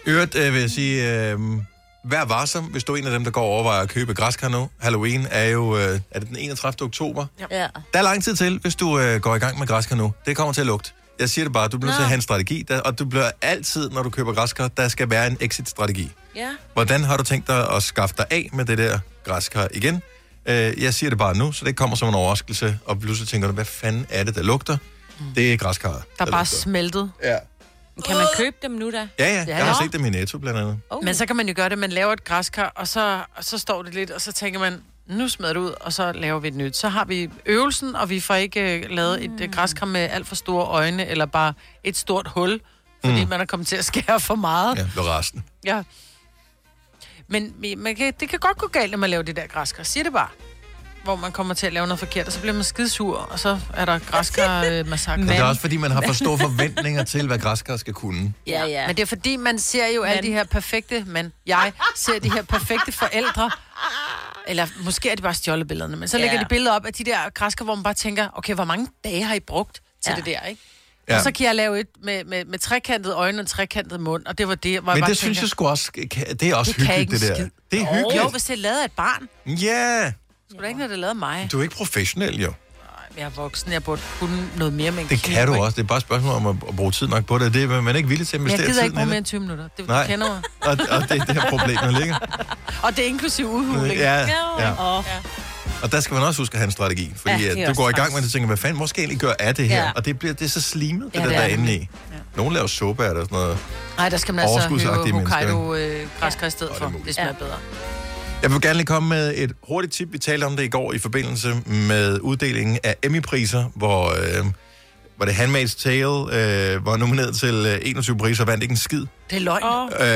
Øvrigt øh, vil jeg sige, øh, vær varsom, hvis du er en af dem, der går og overvejer at købe græskar nu. Halloween er jo øh, er det den 31. oktober. Ja. Der er lang tid til, hvis du øh, går i gang med græskar nu. Det kommer til at lugte. Jeg siger det bare, du bliver nødt til at have en strategi, der, og du bliver altid, når du køber græskar, der skal være en exit-strategi. Ja. Hvordan har du tænkt dig at skaffe dig af med det der græskar igen? Øh, jeg siger det bare nu, så det kommer som en overraskelse, og pludselig tænker du, hvad fanden er det, der lugter? Mm. Det er græskar. Der er bare smeltet. Ja. Kan man købe dem nu da? Ja, ja, jeg har set dem i Netto blandt andet. Oh. Men så kan man jo gøre det, man laver et græskar, og så, og så står det lidt, og så tænker man, nu smider det ud, og så laver vi et nyt. Så har vi øvelsen, og vi får ikke uh, lavet et uh, græskar med alt for store øjne, eller bare et stort hul, fordi Mm. man er kommet til at skære for meget. Ja, og resten. Ja. Men man kan, det kan godt gå galt, når man laver det der græskar. Siger det bare. Hvor man kommer til at lave noget forkert, og så bliver man skidesur, og så er der græskar-massakre. Men det er også fordi, man har for store forventninger til, hvad græskar skal kunne. Ja, ja. Men det er fordi, man ser jo alle de her perfekte, men jeg ser de her perfekte forældre, eller måske er det bare stjålet billederne, men så lægger Ja. de billeder op af de der græsker, hvor man bare tænker, okay, hvor mange dage har I brugt til Ja. det der, ikke? Ja. Og så kan jeg lave et med, med, med trekantede øjne og en trekantet mund, og det var det, hvor jeg Men bare det synes tænker, jeg sgu også, det er også det hyggeligt, det der. skid. Det er hyggeligt. Jo, hvis det er lavet af et barn. Ja, Skulle da ikke, når det er lavet af mig. du er ikke professionel jo. Jeg er voksen, jeg burde kunne noget mere med en Det kan du også. Det er bare et spørgsmål om at, at bruge tid nok på det. Det er man er ikke villig til at Men jeg investere gider tiden ikke bruge mere det. end 20 minutter. Det Nej. du kender mig. Og, og det er det her problem, der ligger. Og det er inklusiv udhuling. Ja, ja. Og, Og der skal man også huske at have en strategi. Fordi Ja, ja, det er du går i gang med det og tænker, hvad fanden, hvor skal jeg egentlig gøre af det her? Ja. Og det, bliver, det er så slimet, det Ja, der, det der er inde det. i. Nogle laver det og sådan noget. Nej, der skal man altså mennesker, Hokkaido øh, stedet for. Det smager bedre. Jeg vil gerne lige komme med et hurtigt tip. Vi talte om det i går i forbindelse med uddelingen af Emmy-priser, hvor, øh, hvor det Handmaid's Tale øh, var nomineret til øh, 21 priser og vandt ikke en skid. Det er løgn. Oh. Øh,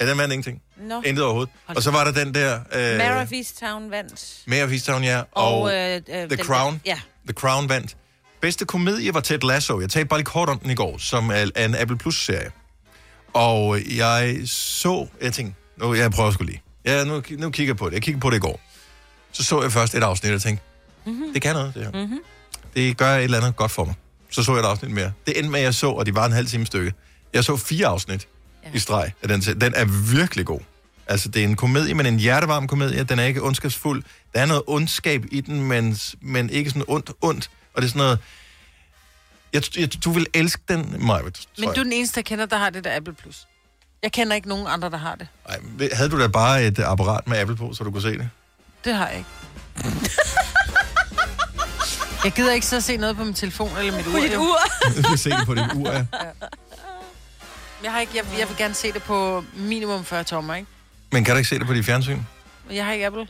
ja, den vandt ingenting. Nå. Intet overhovedet. Og så var der den der... Øh, Mare of Easttown vandt. Mare of Easttown, ja. Og, og øh, øh, The den- Crown. Ja. The Crown vandt. Bedste komedie var Ted Lasso. Jeg talte bare lige kort om den i går, som er er en Apple Plus-serie. Og jeg så... Jeg tænkte, nu, jeg prøver sgu lige. Ja, nu, nu kigger jeg på det. Jeg kiggede på det i går. Så så jeg først et afsnit, og tænkte, Mm-hmm. det kan noget, det her. Mm-hmm. Det gør et eller andet godt for mig. Så så jeg et afsnit mere. Det endte med, at jeg så, og de var en halv time stykke. Jeg så fire afsnit ja. i streg af den. Den er virkelig god. Altså, det er en komedie, men en hjertevarm komedie. Den er ikke ondskabsfuld. Der er noget ondskab i den, men, men ikke sådan ondt, ondt. Og det er sådan noget... Jeg, jeg, du vil elske den, Majved, Men du er den eneste, jeg kender, der har det der Apple Plus. Jeg kender ikke nogen andre, der har det. Nej, havde du da bare et apparat med Apple på, så du kunne se det? Det har jeg ikke. jeg gider ikke så se noget på min telefon eller mit ur. dit jo. ur? Du kan se det på dit ur, ja. Jeg, har ikke, jeg, jeg vil gerne se det på minimum 40 tommer, ikke? Men kan du ikke se det på dit fjernsyn? Jeg har ikke Apple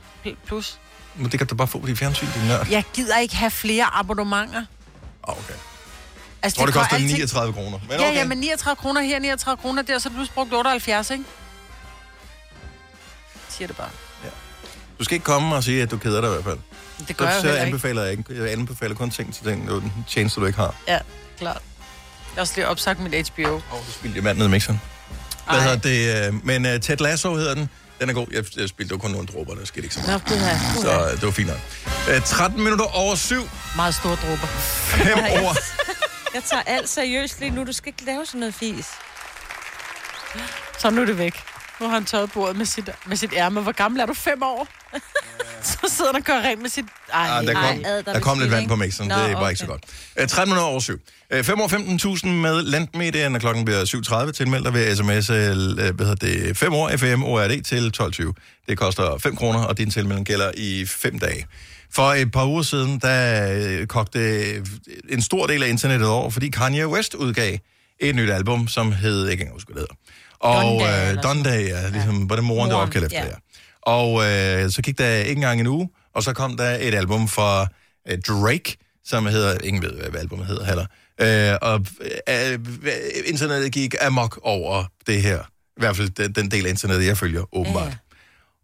Plus. Men det kan du bare få på dit fjernsyn, din nørd. Jeg gider ikke have flere abonnementer. Ah, okay. Altså, Jeg tror, det gør koster alting- 39 kroner. Men Ja, okay. ja, men 39 kroner her, 39 kroner der, så har du brugt 78, ikke? Siger det bare. Du skal ikke komme og sige, at du keder dig i hvert fald. Det gør så, jeg så ikke. anbefaler jeg ikke. Jeg anbefaler kun ting til den tjeneste, du ikke har. Ja, klart. Jeg har også lige opsagt mit HBO. Du spildte vand ned i mixeren. Hvad hedder det? øh, Men uh, Ted Lasso hedder den. Den er god. Jeg, jeg spildte jo kun nogle dråber, der skete ikke så meget. Nå, det her. Så øh, det var fint nok. Uh, 13 minutter over syv. Meget store dråber. Fem ord. Jeg tager alt seriøst lige nu. Du skal ikke lave sådan noget fis. Så nu er det væk. Nu har han tørret bordet med sit, med sit ærme. Hvor gammel er du? Fem år? så sidder han og kører rent med sit... Ej, Ah, der kom, ej, der kom lidt vand på mixeren, det er bare ikke så godt. Uh, 13 minutter over syv. Uh, 5 år 15.000 med Landmedia, når klokken bliver 7.30. Tilmeld dig ved sms, uh, hvad hedder det, 5 år FM ORD til 12.20. Det koster 5 kroner, og din tilmelding gælder i 5 dage. For et par uger siden, der øh, kogte en stor del af internettet over, fordi Kanye West udgav et nyt album, som hed, jeg kan ikke huske, hvad det hedder. Og Donda, øh, ja, ligesom, ja. var det moren, der opkaldte efter, ja. ja. Og øh, så gik der ikke engang en uge, og så kom der et album fra øh, Drake, som hedder, ingen ved, hvad albumet hedder heller. Øh, og øh, internettet gik amok over det her. I hvert fald den, den del af internettet, jeg følger, åbenbart. Ja.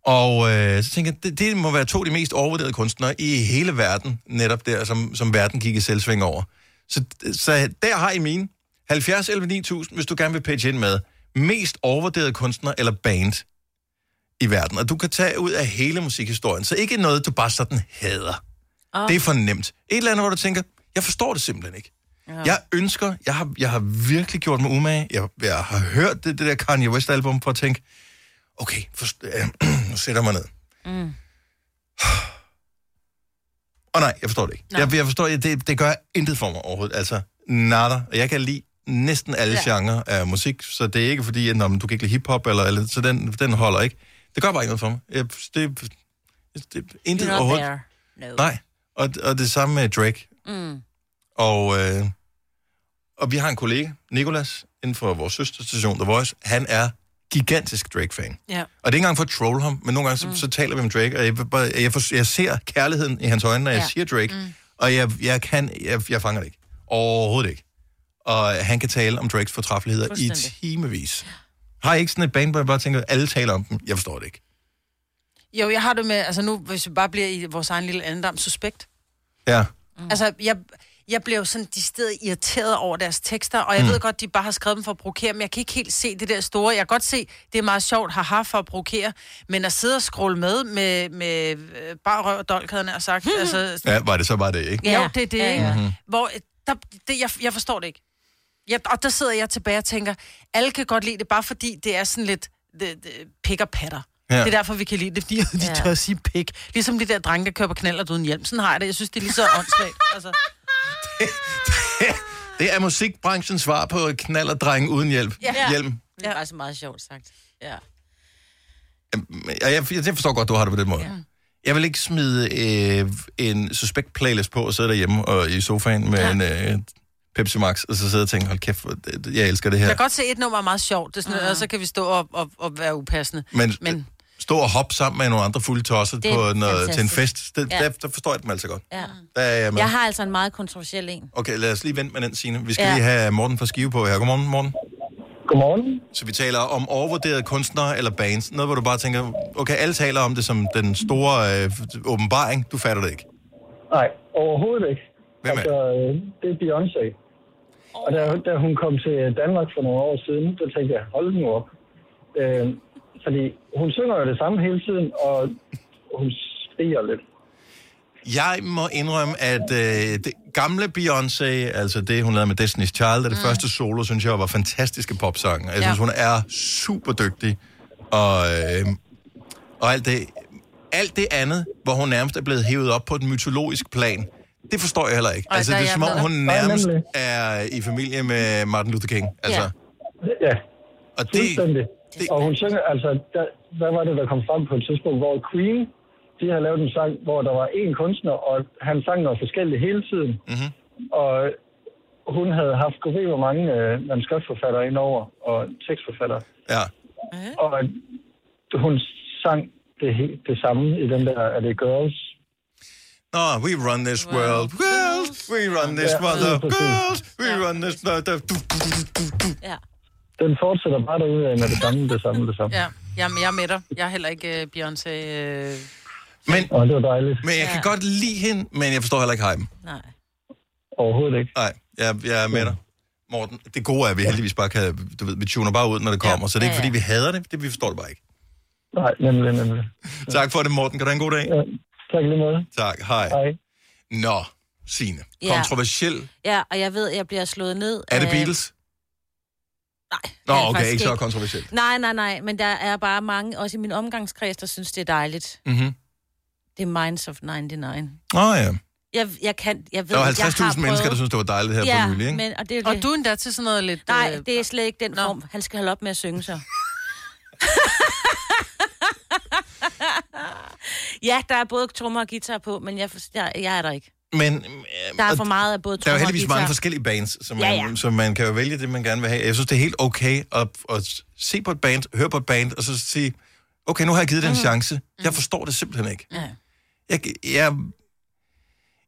Og øh, så tænker jeg, det, det må være to af de mest overvurderede kunstnere i hele verden, netop der, som, som verden gik i selvsving over. Så, så der har I mine 70 11 9000, hvis du gerne vil pitche ind med mest overvurderede kunstner eller band i verden. Og du kan tage ud af hele musikhistorien, så ikke noget, du bare sådan hader. Oh. Det er for nemt. Et eller andet, hvor du tænker, jeg forstår det simpelthen ikke. Ja. Jeg ønsker, jeg har, jeg har virkelig gjort mig umage. Jeg, jeg har hørt det, det der Kanye West-album for at tænke, okay, forst- øh, nu sætter jeg mig ned. Mm. Og nej, jeg forstår det ikke. Jeg, jeg forstår, det, det gør intet for mig overhovedet. Altså, nada. Og jeg kan lide næsten alle ja. genrer af musik, så det er ikke fordi, at når du kan ikke lide hiphop, eller, eller, så den, den holder ikke. Det gør bare ikke noget for mig. Jeg, det, det, det, intet You're overhovedet. there. No. Nej, og, og det samme med Drake. Mm. Og, øh, og vi har en kollega, Nikolas, inden for vores søsterstation, The Voice. Han er gigantisk Drake-fan. Ja. Og det er ikke engang for at troll ham, men nogle gange så, mm. så taler vi om Drake, og jeg, jeg, for, jeg ser kærligheden i hans øjne, når jeg Ja. siger Drake, Mm. og jeg, jeg, kan, jeg, jeg fanger det ikke. Overhovedet ikke. Og han kan tale om Drakes fortræffeligheder i timevis. Har I ikke sådan et band, hvor jeg bare tænker, at alle taler om dem? Jeg forstår det ikke. Jo, jeg har det med, altså nu, hvis vi bare bliver i vores egen lille andendam, suspekt. Ja. Mm. Altså, jeg, jeg blev sådan de steder irriteret over deres tekster, og jeg Mm. ved godt, de bare har skrevet dem for at provokere, men jeg kan ikke helt se det der store. Jeg kan godt se, det er meget sjovt, haha, for at provokere, men at sidde og scrolle med, med, med øh, bare røv og dolk, havde jeg sagt. altså, Ja, var det så bare det, ikke? Ja, jo, det er det, Ja, ikke? Mhm. Hvor, der, det, jeg, jeg forstår det ikke. Jeg, og der sidder jeg tilbage og tænker, alle kan godt lide det, bare fordi det er sådan lidt det, det, pik og patter. Ja. Det er derfor, vi kan lide det, fordi de Ja. tør at sige pik. Ligesom de der drenge, der kører på knaller uden hjelm. Sådan har jeg det. Jeg synes, det er lige så åndssvagt. Altså. Det er musikbranchens svar på knalderdreng uden hjælp. Ja. Hjelm. Det er faktisk meget sjovt sagt. Ja. Ja, jeg, jeg forstår godt, du har det på den måde. Ja. Jeg vil ikke smide øh, en suspekt playlist på og sidde derhjemme og, i sofaen med ja. en øh, Pepsi Max, og så sidde og tænke, hold kæft, det- jeg elsker det her. Jeg kan godt se, et nummer er meget sjovt, det er sådan, mm. og så kan vi stå og, og, og være upassende. Men Men stå og hoppe sammen med nogle andre fulde tosser Det er på noget, til en fest, det, Ja. der, der forstår jeg dem altså godt. ja. Der er jeg med. Jeg har altså en meget kontroversiel en. Okay, lad os lige vente med den, Signe. Vi skal Ja. lige have Morten fra Skive på her. Godmorgen, Morten. Godmorgen. Så vi taler om overvurderede kunstnere eller bands. Noget, hvor du bare tænker, okay, alle taler om det som den store øh, åbenbaring. Du fatter det ikke. Nej, overhovedet ikke. Hvem er altså, øh, det er Beyoncé. Og da, da hun kom til Danmark for nogle år siden, så tænkte jeg, hold nu op. Øh, fordi hun synger jo det samme hele tiden, og hun skriger lidt. Jeg må indrømme, at øh, det gamle Beyoncé, altså det, hun lavede med Destiny's Child, er det mm. første solo, synes jeg var fantastiske popsange. Jeg Ja. synes, hun er super dygtig. Og, øh, og alt, det, alt det andet, hvor hun nærmest er blevet hævet op på et mytologisk plan, det forstår jeg heller ikke. Ej, altså, det er som om, hun nærmest er i familie med Martin Luther King. Altså, Ja, og det, fuldstændig. Og hun synger, altså, der, hvad var det, der kom frem på et tidspunkt, hvor Queen, de har lavet en sang, hvor der var én kunstner, og han sang noget forskelligt hele tiden. Mhm. Og hun havde haft, gud ved hvor mange øh, manuskriptforfattere indover, og tekstforfattere. ja. Og hun sang det, det samme i den der, er det Girls? Nå, we run this world, world, we run this mother, world, we run this mother. Ja. Den fortsætter bare derude med det samme, det samme, det samme. ja, jeg, jeg er med dig. Jeg er heller ikke uh, Beyoncé. Uh... Men, Og det var dejligt. men jeg kan Ja. godt lide hende, men jeg forstår heller ikke hypen. Nej. Overhovedet ikke. Nej, jeg, jeg er med dig. Morten, det gode er, at vi heldigvis bare kan, du ved, vi tuner bare ud, når det kommer, så det er ikke, Ja, ja. fordi vi hader det, det vi forstår det bare ikke. Nej, nemlig, nemlig. Tak for det, Morten. Kan du have en god dag? Ja, tak lige måde. Tak, hej. Hej. Nå, Signe. Ja. Kontroversiel. Ja, og jeg ved, at jeg bliver slået ned. Er det Beatles? Nej. Nå, er okay, faktisk ikke så kontroversielt. Nej, nej, nej, men der er bare mange, også i min omgangskreds, der synes, det er dejligt. Mhm. Det er Minds of 99. Åh oh, ja. Jeg, jeg kan, jeg ved, Der var jeg har 50.000 mennesker, der synes, det var dejligt her ja, for nylig, ikke? Men, og, det er Og det. du er endda til sådan noget lidt... Nej, øh, det er slet ikke den Nå. form. Han skal holde op med at synge så. Ja, der er både trommer og guitar på, men jeg, jeg, jeg er der ikke. Men, Der er for meget af både Der er jo heldigvis mange forskellige bands, så man, Ja, ja, så man kan jo vælge det, man gerne vil have. Jeg synes, det er helt okay at, at se på et band, høre på et band, og så sige, okay, nu har jeg givet det en chance. Jeg forstår det simpelthen ikke. Ja. Jeg, jeg,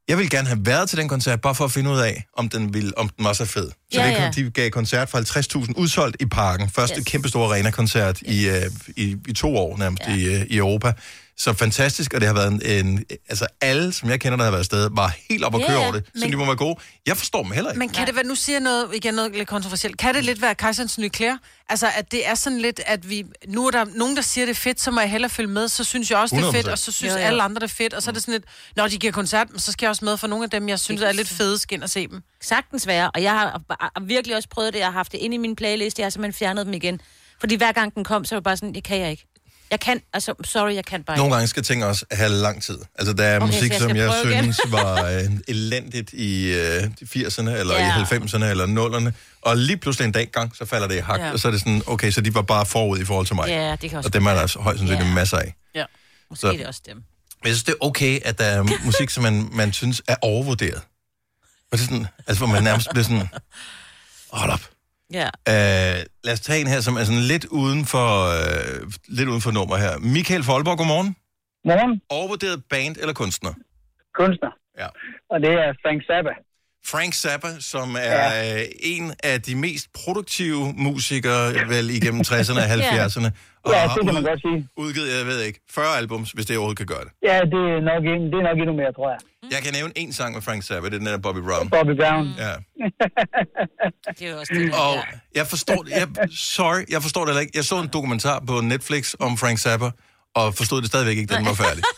jeg vil gerne have været til den koncert, bare for at finde ud af, om den, ville, om den var så fed. Så Ja, det, ja. de gav koncert for 50.000 udsolgt i parken. Første yes. Yes. kæmpe store arena-koncert yes. i, uh, i, i to år nærmest ja. i, uh, i Europa. Så fantastisk, og det har været en, en... Altså alle, som jeg kender, der har været afsted, var helt op at Ja, køre ja, over det. Så men- de må være gode. Jeg forstår dem heller ikke. Men kan det være, nu siger jeg noget, igen noget lidt kontroversielt, kan det lidt være Kajsons nye klæder? Altså, at det er sådan lidt, at vi, nu er der nogen, der siger, det er fedt, så må jeg hellere følge med, så synes jeg også, det er fedt, 100%. og så synes Jo, jo. alle andre, det er fedt, og så er det sådan lidt, når de giver koncert, så skal jeg også med for nogle af dem, jeg synes er lidt fede, ind og se dem. Sagtens være, og jeg har, virkelig også prøvet det. Jeg har haft det inde i min playlist, jeg har simpelthen fjernet dem igen. Fordi hver gang den kom, så var det bare sådan, det kan jeg ikke. Jeg kan, altså, sorry, jeg kan bare Nogle gange skal ting også have lang tid. Altså, der er Okay, musik, jeg som jeg igen. synes var øh, elendigt i øh, de 80'erne, eller Ja. i 90'erne, eller 0'erne. Og lige pludselig en dag gang, så falder det i hak, Ja. og så er det sådan, okay, så de var bare forud i forhold til mig. Ja, det kan også og dem er der altså højst sandsynligt Ja. masser af. Ja, måske Så- er det også dem. Men jeg synes, det er okay, at der er musik, som man, man synes er overvurderet. Og det er sådan, altså, hvor man nærmest bliver sådan, hold op. Ja. Uh, lad os tage en her, som er sådan lidt uden for, uh, lidt uden for nummer her. Michael Folborg, godmorgen. Morgen. Overvurderet band eller kunstner? Kunstner. Ja. Og det er Frank Zappa. Frank Zappa, som er ja. en af de mest produktive musikere vel igennem 60'erne og 70'erne. Ja, det kan man godt sige. udgivet, jeg ved ikke, 40 albums, hvis det overhovedet kan gøre det. Ja, det er nok, en- det er nok endnu mere, tror jeg. Jeg kan nævne en sang med Frank Zappa, det er den der Bobby Brown. Bobby Brown. Ja. Det er også det, Og jeg forstår det, jeg, sorry, jeg forstår det heller ikke. Jeg så en dokumentar på Netflix om Frank Zappa, og forstod det stadigvæk ikke, da den var færdig.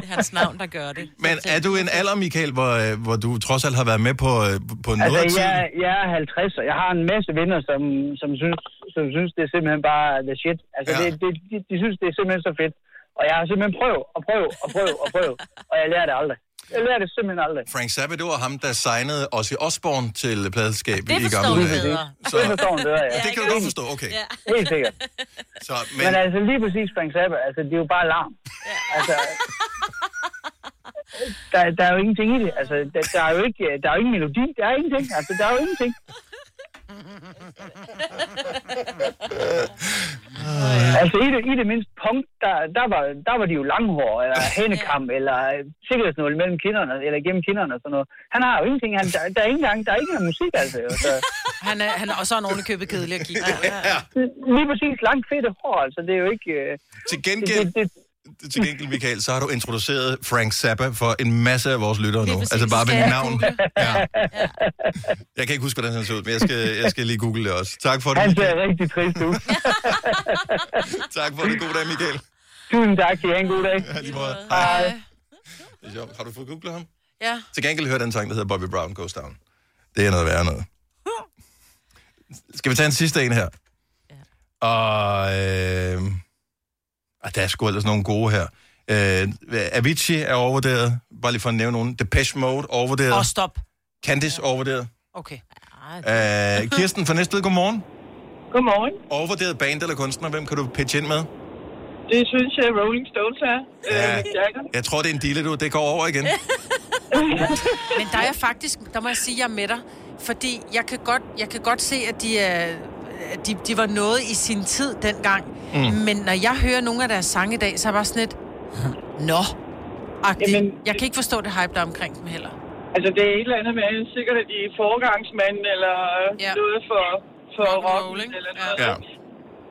Det er hans navn, der gør det. Men er du en alder, Michael, hvor, øh, hvor du trods alt har været med på, øh, på noget af Altså, tiden? jeg, jeg er 50, og jeg har en masse venner, som, som, synes, som synes, det er simpelthen bare the shit. Altså, ja. det, det, de, de synes, det er simpelthen så fedt. Og jeg har simpelthen prøvet og prøvet og prøvet og prøvet, og jeg lærer det aldrig. Jeg lærer det simpelthen aldrig. Frank Zappa, det var ham, der signede Ozzy Osbourne til pladeskab Det i forstår gamle dage. bedre. Det forstår du bedre, ja. Det kan du godt forstå, okay. Ja. Helt sikkert. Så, Men, men, men altså lige præcis Frank Zappa, altså det er jo bare larm. Ja. Altså, der, der er jo ingenting i det. Altså, der, der, er jo ikke, der er jo ingen melodi. Der er ingenting. Altså, der er jo ingenting. altså i det, i det mindste punkt, der, der, var, der var de jo langhår, eller hænekam, eller sikkerhedsnål mellem kinderne, eller gennem kinderne og sådan noget. Han har jo ingenting. Han, der, der er ikke engang, der er ikke engang musik, altså. jo. Så, Han er, han er også en ordentlig købet kedelig at kigge på. Ja. lige præcis langt fedte hår, altså. Det er jo ikke... øh, Til gengæld, det, det, til gengæld, Michael, så har du introduceret Frank Zappa for en masse af vores lyttere nu. præcis. Altså bare ved jeg navn. Ja. Jeg kan ikke huske, hvordan han ser ud, men jeg skal, jeg skal lige google det også. Tak for det, Han ser rigtig trist ud. Tak for det. God dag, Michael. Tusind tak. Kan I have en god dag. Ja, lige måde. Hej. Det er sjovt. Har du fået googlet ham? Ja. Til gengæld hør den sang, der hedder Bobby Brown Goes Down. Det er noget værre noget. Skal vi tage en sidste en her? Og øh, ah, der er sgu ellers nogle gode her. Øh, Avicii er overvurderet. Bare lige for at nævne nogen. Depeche Mode overvurderet. Åh, stop. Candice overvurderet. Okay. Øh, Kirsten fra Næstved, godmorgen. Godmorgen. Overvurderet band eller kunstner, hvem kan du pitche ind med? Det synes jeg, Rolling Stones er. Ja. Øh. Jeg tror, det er en dealer, du. Det går over igen. Men der er jeg faktisk, der må jeg sige, at jeg er med dig. Fordi jeg kan godt, jeg kan godt se, at de, er, de, de var noget i sin tid dengang. Mm. Men når jeg hører nogle af deres sange i dag, så er jeg bare sådan lidt... Nå. Jamen, jeg kan ikke forstå det hype, der er omkring dem heller. Altså, det er et eller andet med, sikkert at de er foregangsmænd, eller ja. noget for, for rock, eller noget. Ja.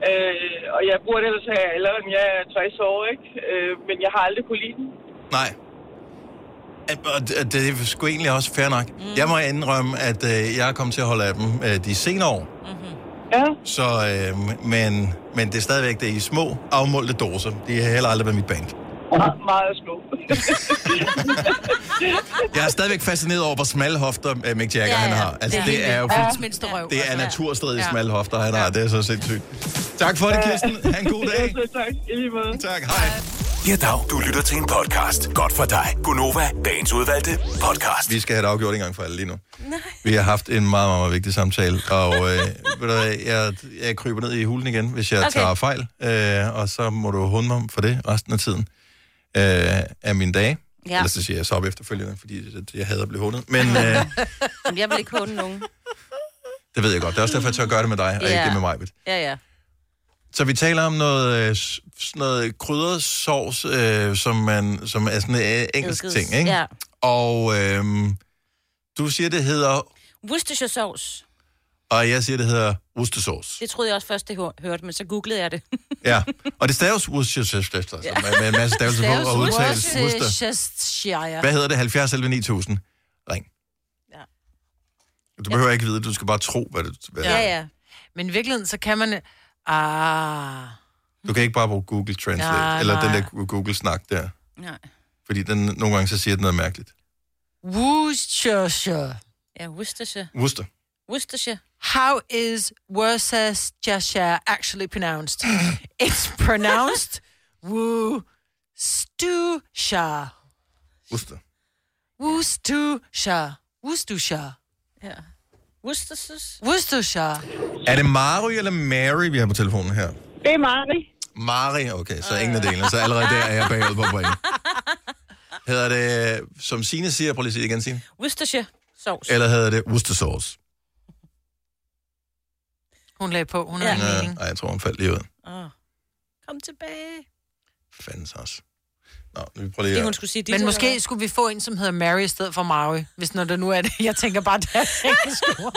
Øh, og jeg burde ellers have ældre, end jeg er 60 år, ikke? Øh, men jeg har aldrig kunne lide den. Nej. Og det, det er sgu egentlig også fair nok. Mm. Jeg må indrømme, at øh, jeg er kommet til at holde af dem øh, de senere år. Mm-hmm. Ja. Så, øh, men, men det er stadigvæk det er i små, afmålte doser. De har heller aldrig været mit band. Me- meget små. Jeg er stadigvæk fascineret over, hvor smalle hofter øh, Mick Jagger Ja, han ja. har. Altså, Det er det, er jo Verdens mindste røv. det er ja. naturstridige Ja. smalle hofter, han har. Det er så sindssygt. Tak for det, Kirsten. Ha' en god dag. tak. I lige måde. Tak. Hej. Ja, dag. Du lytter til en podcast. Godt for dig. Gunova, dagens udvalgte podcast. Vi skal have det afgjort en gang for alle lige nu. Nej. Vi har haft en meget, meget vigtig samtale, og øh, ved du, hvad, jeg, jeg kryber ned i hulen igen, hvis jeg Okay. tager fejl, øh, og så må du hunde mig for det resten af tiden. øh, af mine dage. Ja. Ellers så siger jeg så op efterfølgende, fordi det- jeg hader at blive hundet. Men øh, Jamen, jeg vil ikke hunde nogen. det ved jeg godt. Det er også derfor, jeg tør gøre det med dig, og Ja. ikke det med mig. Ja, ja. Så vi taler om noget, øh, sådan noget krydret sovs, øh, som, man, som er sådan en øh, engelsk Eddikes, ting, ikke? ja. Og øh, du siger, det hedder, Worcestershire sauce. og jeg siger, det hedder Worcestersauce. Det troede jeg også først, det hør- hørte, men så googlede jeg det. Ja, og det staves Worcestershire, ja. med, med en masse stavelser på, og udtales Worcester. Worcestershire. Hvad hedder det? 70 11 9000. Ring. Ja. Du behøver ikke vide, du skal bare tro, hvad det hvad Ja, det er. ja. Men i virkeligheden, så kan man... Ah... Du kan ikke bare bruge Google Translate, Nej, eller den nej. der Google-snak der. Nej. Fordi den, nogle gange så siger den noget mærkeligt. Worcestershire. Ja, Worcestershire. Worcester. Worcestershire. How is Worcestershire actually pronounced? It's pronounced Worcestershire. Worcester. Worcestershire. Worcestershire. Ja. Worcestershire. Worcestershire. Er det Mary eller Mary, vi har på telefonen her? Det er Mari. Mari, okay, så ingen af delene. Så allerede der er jeg bagud på point. Hedder det, som Signe siger, prøv lige at sige det igen, Signe. Worcestershire sauce. Eller hedder det Worcester sauce? Hun lagde på. Hun har en Ja, mening. jeg tror, hun faldt lige ud. Oh. Kom tilbage. Fandens også. Nå, vi prøver lige Det at... hun skulle sige. Men måske skulle vi få en, som hedder Mary i stedet for Mary, hvis når det nu er det. Jeg tænker bare, det er engelsk ord.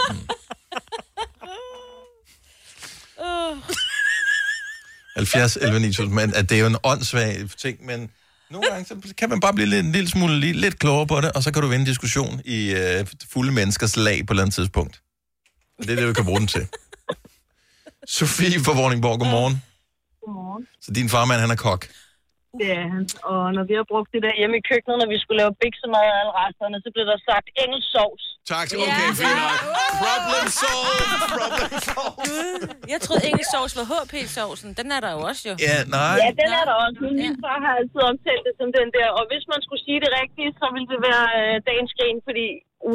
70, 11, 9000, men at det er jo en åndssvag ting, men nogle gange så kan man bare blive lidt, en lille smule lidt, lidt klogere på det, og så kan du vinde diskussion i øh, fulde menneskers lag på et eller andet tidspunkt. Og det er det, du kan bruge den til. Sofie fra Vordingborg, godmorgen. Godmorgen. Så din farmand, han er kok. Det er han. Og når vi har brugt det der hjemme i køkkenet, når vi skulle lave biksemad og alle resterne, så blev der sagt engelsk sovs. Tak, okay, fint nok. Problem solved, problem solved. Jeg troede engelsk sauce var HP-saucen. Den er der jo også, jo. Ja, nej. Ja, den er der også. Men min far har altid omtalt det som den der. Og hvis man skulle sige det rigtige, så ville det være øh, dagens grin, fordi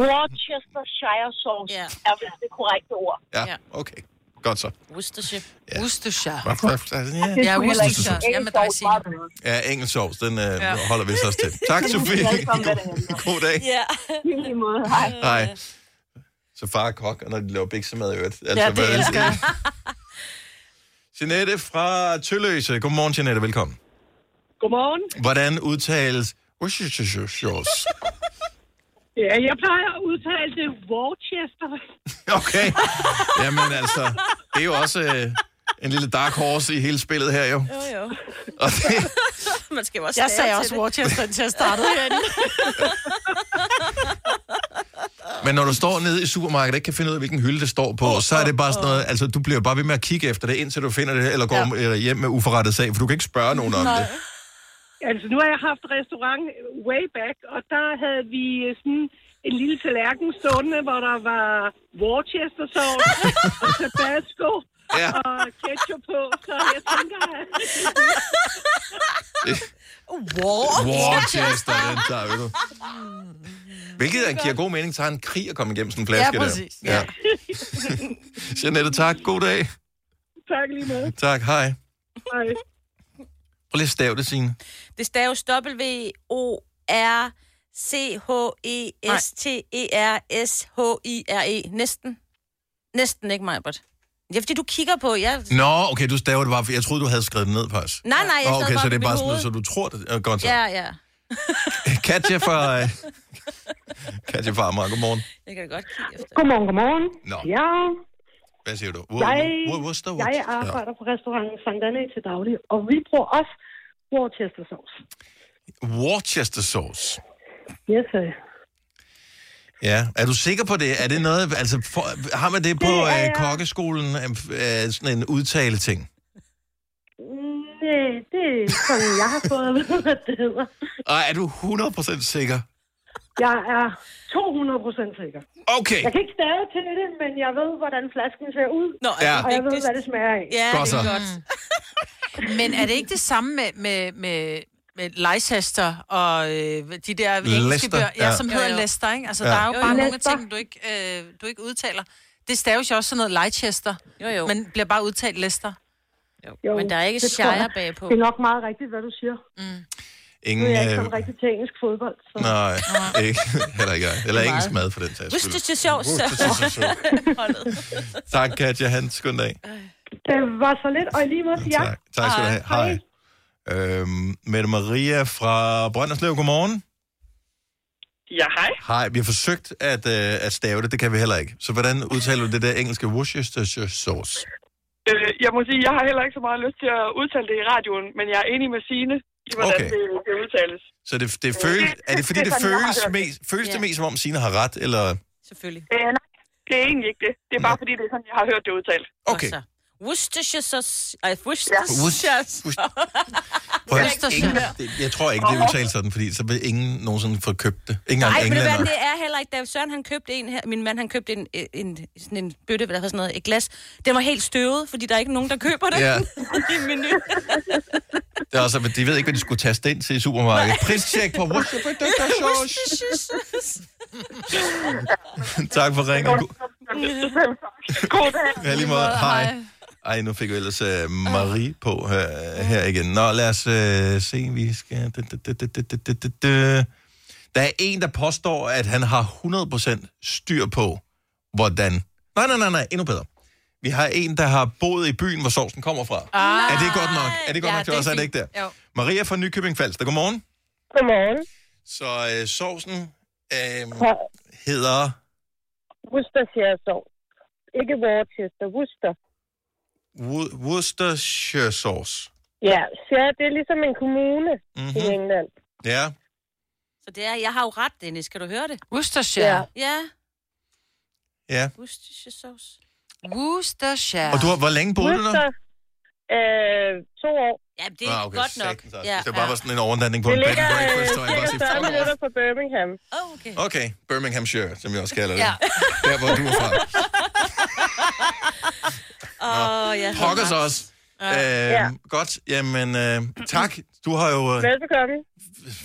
Worcestershire sauce Ja. er vist det korrekte ord. Ja, okay. Godt så. Worcestershire. Ja. Worcestershire. Ja, Ja, Worcestershire. Er med dig, Signe. ja engelsk sovs, den øh, Ja. holder vi så også til. Tak, Sofie. God, god dag. Ja. Lige måde. Hej. Hej. Så far er kok, og når de laver biksemad i øvrigt. Altså, Ja, det elsker jeg. Jeanette fra Tølløse. Godmorgen, Jeanette. Velkommen. Godmorgen. Hvordan udtales Worcestershire? Ja, jeg plejer at udtale det Worcester. Okay. Jamen altså, det er jo også øh, en lille dark horse i hele spillet her, jo. Jo, jo. Og det, Man skal jo også Jeg lære sagde til også det. Worcester til at starte herinde. men når du står nede i supermarkedet og ikke kan finde ud af, hvilken hylde det står på, så er det bare sådan noget, altså du bliver bare ved med at kigge efter det, indtil du finder det, eller går ja. hjem med uforrettet sag, for du kan ikke spørge nogen om det. Altså, nu har jeg haft restaurant way back, og der havde vi sådan en lille tallerken stående, hvor der var Worcester sauce og Tabasco Ja. og ketchup på, så jeg tænker, at... Worcester, den tager vi nu. Hvilket er- giver god mening, tager en krig at komme igennem sådan en flaske Ja, præcis. der. Ja. Jeanette, tak. God dag. tak lige med. Tak, hej. Hej. Prøv lige at stave det, Signe. Det staves W-O-R... C-H-E-S-T-E-R-S-H-I-R-E. Næsten. Næsten ikke, Majbert. Er fordi, du kigger på... Jeg... Nå, okay, du staver det bare, for jeg troede, du havde skrevet det ned, faktisk. Nej, nej, jeg Nå, okay, bare så det er på bare sådan, så du tror det. Ja, godt så. Ja, ja. Katja fra... øh, Katja fra Amager, godmorgen. Jeg kan da godt kigge efter. Godmorgen, godmorgen. Nå. Ja, Hvad siger du? jeg, Wo- Worcester, jeg Worcester. arbejder på restauranten Sankt Anne til daglig, og vi bruger også Worcester sauce. Worcester sauce. Yes, sir. Ja, er du sikker på det? Er det noget, altså, for, har man det på Det er øh, jeg. kokkeskolen, øh, øh, sådan en udtale ting? Nej, det er sådan, jeg har fået at vide, hvad det hedder. Og er du 100% sikker? Jeg er 200% sikker. Okay. Jeg kan ikke stave til det, men jeg ved, hvordan flasken ser ud. Nå, Ja. Og jeg ved, hvad det smager af. Ja, Godt det er godt. Men er det ikke det samme med, med, med, med Leicester og øh, de der engelske Leicester, bøger, ja, ja. som Jo, hedder jo. Leicester, ikke? Altså, Ja. der er jo Jo, bare jo. nogle af Leicester. tingene, du ikke, øh, du ikke udtaler. Det staves jo også sådan noget Leicester, Jo, jo. men bliver bare udtalt Leicester. Jo, Men der er ikke shire bagpå. Det er nok meget rigtigt, hvad du siger. Ingen, nu er jeg ikke øh, sådan rigtig til engelsk fodbold. Så. Nej, ikke, heller ikke jeg. Eller engelsk mad for den sags skyld. Worcestershire Worcestershire Tak, Katja. Han skøn dag. Det var så lidt, og i lige måde til jer. Tak, tak skal du have. Hej. Øhm, Mette Maria fra Brønderslev, godmorgen. Ja, hej. Hej, vi har forsøgt at, øh, at stave det, det kan vi heller ikke. Så hvordan udtaler du det der engelske Worcestershire sauce? Øh, jeg må sige, jeg har heller ikke så meget lyst til at udtale det i radioen, men jeg er enig med Signe hvordan Okay. det, det udtales. Så det, det føles, er det fordi, det det føles, mest, føles det Ja. mest, som om Signe har ret, eller... Selvfølgelig. Øh, nej, det er egentlig ikke det. Det er bare fordi, det er sådan, jeg har hørt det udtalt. Okay. Worcestershire sauce. Ej, Worcestershire sauce. Ingen, det, jeg tror ikke, det er udtalt sådan, fordi så vil ingen nogensinde få købt det. Engang Nej, men det, er heller ikke. Da Søren han købte en her, min mand han købte en, en, sådan en bøtte, hvad der hedder sådan noget, et glas. Den var helt støvet, fordi der er ikke nogen, der køber det Ja. i menu. Det er også, at de ved ikke, hvad de skulle taste ind til i supermarkedet. Pristjek på Worcestershire sauce. tak for ringen. God dag. Ja, lige måde. Hej. Ej, nu fik vi ellers uh, Marie på her, her igen. Nå, lad os uh, se, vi skal... Der er en, der påstår, at han har 100% styr på, hvordan... Nej, nej, nej, nej, endnu bedre. Vi har en, der har boet i byen, hvor sovsen kommer fra. Ah. er det godt nok? Er det godt Ja, nok til os? Er det ikke der? Jo. Maria fra Nykøbing Falster, godmorgen. Godmorgen. Så øh, sovsen øh, hedder... Worcestershire sauce. Ikke Worcester, Worcester. Wo- Worcestershire sauce. Ja, Shire, det er ligesom en kommune Mhm. i England. Ja. Så det er, jeg har jo ret, Dennis. Kan du høre det? Worcestershire. Ja. Ja. Ja. Worcestershire sauce. Worcestershire. Og du har, hvor længe boede du der? Øh, to år. Ja, det er Ah, okay, godt nok. også. Hvis det bare var sådan en overnatning på Det en bed ligger and øh, breakfast, så er jeg bare cirka sige, 40 fuck minutter fra Birmingham. Oh, okay. Okay, Birminghamshire, som vi også kalder det. Ja. Der, hvor du er fra. Åh, oh, ja. Pokkers også. Øh, Ja. Godt, jamen øh, tak. Du har jo øh, Velbekomme.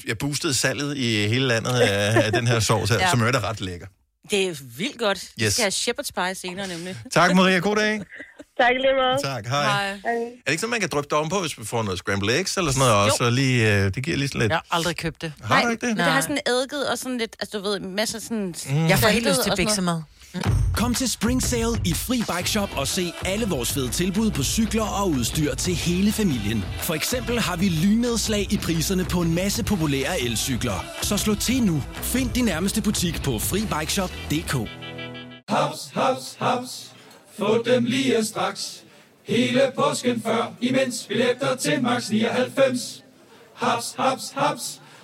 ja, boostet salget i hele landet af, af den her sovs her, Ja. ja. som er ret lækker. Det er vildt godt. Yes. Vi Yes. skal have shepherd's pie senere, nemlig. Tak, Maria. God dag. Tak lige meget. Tak, hej. hej. Er det ikke sådan, man kan dryppe det ovenpå, hvis vi får noget scrambled eggs eller sådan noget Jo. også? Og lige, øh, det giver lige sådan lidt... Jeg har aldrig købt det. Har du ikke det? Men det har sådan eddike og sådan lidt, altså du ved, masser af sådan... Mm. Jeg får helt lyst til biksemad. Kom til Spring Sale i Fri Bike Shop og se alle vores fede tilbud på cykler og udstyr til hele familien. For eksempel har vi lynedslag i priserne på en masse populære elcykler. Så slå til nu. Find din nærmeste butik på FriBikeShop.dk. Haps, haps, haps. Få dem lige straks. Hele påsken før, imens billetter til max 99. Haps, haps, haps.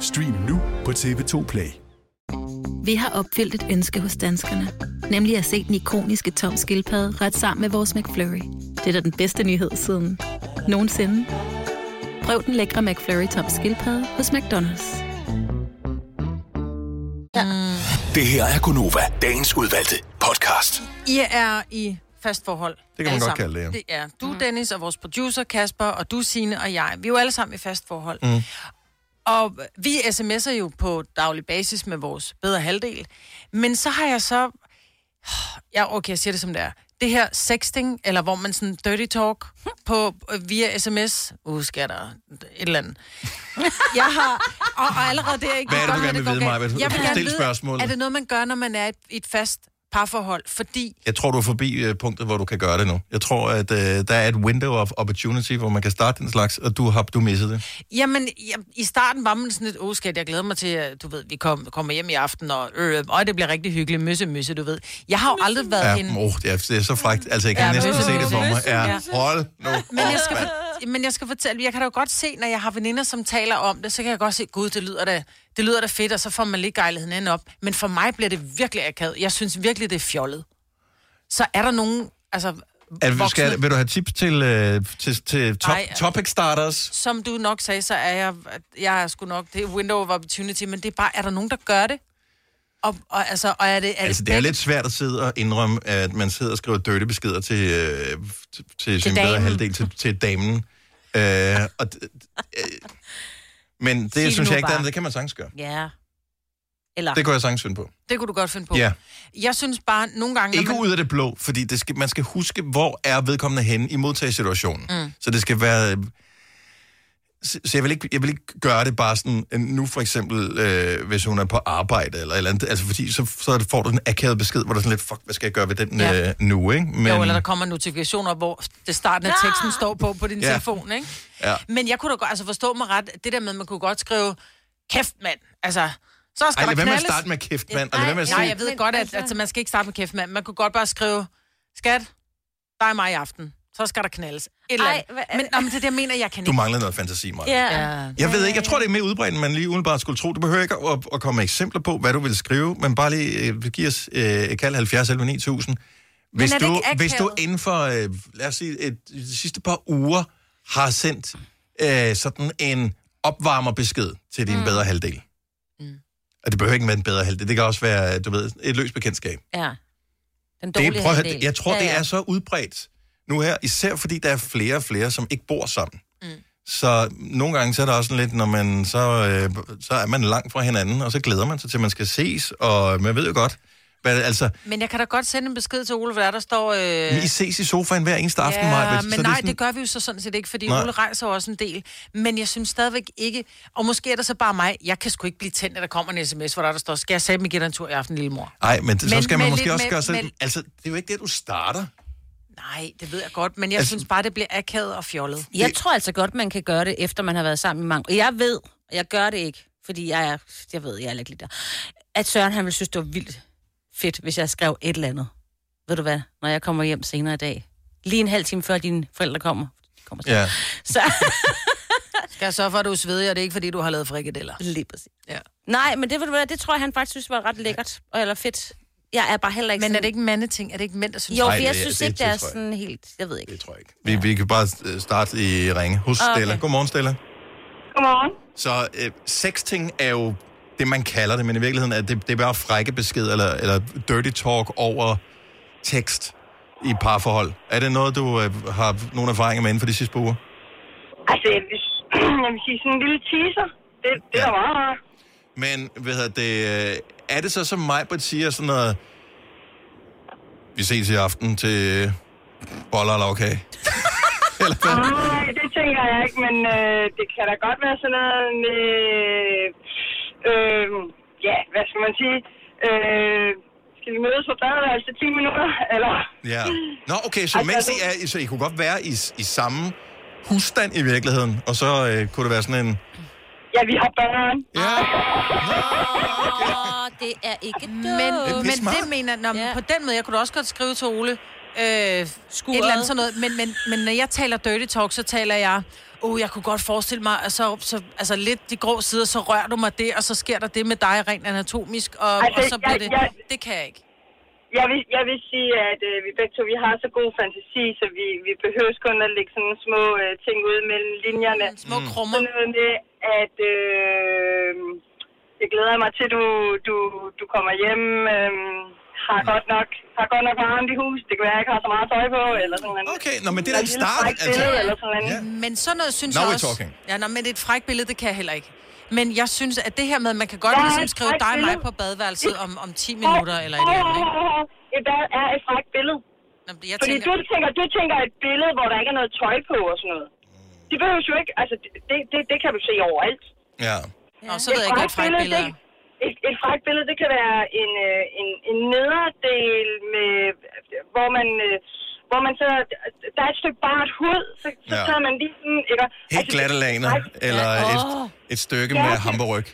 Stream nu på TV2 Play. Vi har opfyldt et ønske hos danskerne. Nemlig at se den ikoniske tom skildpadde ret sammen med vores McFlurry. Det er da den bedste nyhed siden nogensinde. Prøv den lækre McFlurry tom skildpadde hos McDonald's. Det her er Gunova, dagens udvalgte podcast. I er i fast forhold. Det kan man godt sammen. kalde det, ja. det er du, Dennis, og vores producer, Kasper, og du, Signe, og jeg. Vi er jo alle sammen i fast forhold. Mm. Og vi sms'er jo på daglig basis med vores bedre halvdel. Men så har jeg så... Ja, okay, jeg siger det som det er. Det her sexting, eller hvor man sådan dirty talk på, via sms. Uh, skal der et eller andet. Jeg har... Og, og allerede det er ikke... Hvad er det, du gerne vil vide. Maja? Jeg vil gerne vide, spørgsmålet. Er det noget, man gør, når man er i et fast parforhold? Fordi Jeg tror, du er forbi øh, punktet, hvor du kan gøre det nu. Jeg tror, at øh, der er et window of opportunity, hvor man kan starte den slags, og du har du misset det. Jamen, jeg, i starten var man sådan lidt, åh, skat, jeg glæder mig til, at du ved, vi kom, kommer hjem i aften, og øh, øj, det bliver rigtig hyggeligt, møsse, møsse, du ved. Jeg har jo aldrig været Ja, en... oh, det, er, det er så frækt. Altså, jeg kan Ja, ja, næsten møsse, se det for mig. Ja, ja. hold nu. Men jeg, skal men jeg skal fortælle, jeg kan da jo godt se, når jeg har veninder, som taler om det, så kan jeg godt se, gud, det lyder da, det lyder da fedt, og så får man lige gejligheden ind op. Men for mig bliver det virkelig akavet. Jeg synes virkelig, det er fjollet. Så er der nogen, altså, At, voksne. skal, vil du have tips til, øh, til, til top, Ej, topic starters? Som du nok sagde, så er jeg, jeg er sgu nok, det er window of opportunity, men det er bare, er der nogen, der gør det? Og, og, altså, og er det, er Altså, det, er lidt svært at sidde og indrømme, at man sidder og skriver dirty beskeder til, øh, til, til sin bedre damen. halvdel, til, til damen. Øh, og, øh, men det Sig synes jeg ikke, bare. det, kan man sagtens gøre. Ja. Eller... Det kunne jeg sagtens finde på. det kunne du godt finde på. Ja. Jeg synes bare, nogle gange... Ikke man, ud af det blå, fordi det skal, man skal huske, hvor er vedkommende henne i modtagesituationen. Mm. Så det skal være... Så jeg vil, ikke, jeg vil ikke gøre det bare sådan, øh, nu for eksempel, øh, hvis hun er på arbejde eller et eller andet, altså fordi så, så får du en akavet besked, hvor der er sådan lidt, fuck, hvad skal jeg gøre ved den Ja. øh, nu, ikke? Men. Jo, eller der kommer notifikationer, hvor det starten af teksten står på på din Ja. telefon, ikke? ja. Men jeg kunne da godt, altså forstå mig ret, det der med, at man kunne godt skrive, kæft mand, altså, så skal Ej, lad være med at starte med kæft, mand. og være med at Nej, sige- jeg ved godt, at altså, man skal ikke starte med kæft mand. Man kunne godt bare skrive, skat, der er mig i aften. Så skal der knaldes. Et eller Ej, andet. Men, nå, men det er det, jeg mener, jeg kan Du ikke. mangler noget fantasi, Maja. Ja. Jeg ved ikke, jeg tror, det er mere udbredt, end man lige umiddelbart skulle tro. Du behøver ikke at, at komme med eksempler på, hvad du vil skrive, men bare lige øh, give os øh, et kald 70 11 9000. Hvis det du, hvis du inden for, øh, lad os sige, et, de sidste par uger har sendt øh, sådan en opvarmerbesked til din mm. bedre halvdel. Mm. Og det behøver ikke være en bedre halvdel. Det kan også være, du ved, et løst bekendtskab. Ja. Den Det, dårlige prøv, at høre, halvdel. jeg tror, ja, ja, ja. det er så udbredt nu her, især fordi der er flere og flere, som ikke bor sammen. Mm. Så nogle gange så er der også sådan lidt, når man så, øh, så er man langt fra hinanden, og så glæder man sig til, at man skal ses, og man ved jo godt, hvad, altså, Men jeg kan da godt sende en besked til Ole, der der står... Øh... I ses i sofaen hver eneste aften, ja, Maja, men nej, det gør vi jo så sådan set ikke, fordi Nej. Ole rejser også en del. Men jeg synes stadigvæk ikke, og måske er det så bare mig, jeg kan sgu ikke blive tændt, at der kommer en sms, hvor der, der står, skal jeg mig give dig en tur i aften, lille mor? Nej, men, så Men- skal man men måske lidt også med- gøre sig... men- Altså, det er jo ikke det, du starter. Nej, det ved jeg godt, men jeg Altså- synes bare, det bliver akavet og fjollet. Jeg tror altså godt, man kan gøre det, efter man har været sammen i mange... Jeg ved, jeg gør det ikke, fordi jeg er... Jeg ved, jeg er lidt der. At Søren, han ville synes, det var vildt fedt, hvis jeg skrev et eller andet. Ved du hvad? Når jeg kommer hjem senere i dag. Lige en halv time før dine forældre kommer. De kommer snart. Ja. Så... Skal jeg sørge for, at du er svedig, og det er ikke, fordi du har lavet frikadeller? Lige præcis. Ja. Nej, men det, det tror jeg, han faktisk synes var ret lækkert. Og, eller fedt. Jeg er bare heller ikke Men er sådan... det ikke en mandeting? Er det ikke mænd, der synes Jo, for jeg det- synes det- ikke, det det er tror jeg sådan helt... Jeg ved ikke. Det tror jeg ikke. Vi, vi kan bare øh, starte i ringe hos Okay. Stella. Godmorgen, Stella. Godmorgen. Så øh, sexting er jo det, man kalder det, men i virkeligheden er det, det er bare frække besked eller, eller dirty talk over tekst i et parforhold. Er det noget, du øh, har nogle erfaringer med inden for de sidste par uger? Altså, jeg vil, jeg vil sige sådan en lille teaser. Det, det ja. er meget rart. Men hvad hedder det, øh, er det så, som mig siger sådan noget, vi ses i aften til øh, boller og lavkage? Nej, det tænker jeg ikke, men øh, det kan da godt være sådan noget med... Øh, ja, hvad skal man sige? Øh, skal vi mødes på badeværelset 10 minutter? Eller... Ja. Nå, okay, så Altså, mens I er, så I kunne godt være i, i samme husstand i virkeligheden, og så øh, kunne det være sådan en... Ja, vi har børn. Ja. Åh, det er ikke dumt. Men, Det men det mener jeg, ja. på den måde, jeg kunne også godt skrive til Ole, øh, et Skuret. eller andet sådan noget, men, men, men når jeg taler dirty talk, så taler jeg, oh, jeg kunne godt forestille mig, at så, så altså lidt de grå sider, så rører du mig det, og så sker der det med dig rent anatomisk, og, Altså, altså, og så bliver jeg- det, jeg- det kan jeg ikke. Jeg vil, jeg vil sige, at øh, vi begge to vi har så god fantasi, så vi, vi behøver kun at lægge sådan små øh, ting ud mellem linjerne. Små krummer. Sådan noget med, at øh, jeg glæder mig til, du, du, du kommer hjem, øh, har, godt nok, har godt nok varmt i hus. Det kan være, at jeg ikke har så meget tøj på, eller sådan noget. Okay, nå, men det er da en start, altså. Billede, eller sådan noget. Men sådan noget synes Now jeg we're også... talking. Ja, nå, men et frækt billede, det kan jeg heller ikke. Men jeg synes, at det her med, at man kan godt er ligesom et skrive dig og mig på badeværelset om, om 10 minutter eller et eller andet, ikke? Et bad er et frækt billede. Nå, jeg Fordi tænker- du, tænker, du tænker et billede, hvor der ikke er noget tøj på og sådan noget. Det behøver jo ikke, altså det, det, det kan du se overalt. Ja. Nå, så ved jeg ikke, hvad et frækt billede er. det, et, et frækt billede, det kan være en, øh, en, en nederdel, med, hvor man... øh, hvor man så, der er et stykke bart hud, så, så Ja. tager man lige sådan, ikke? Helt glatte laner, eller et, et stykke Ja, med hamburg.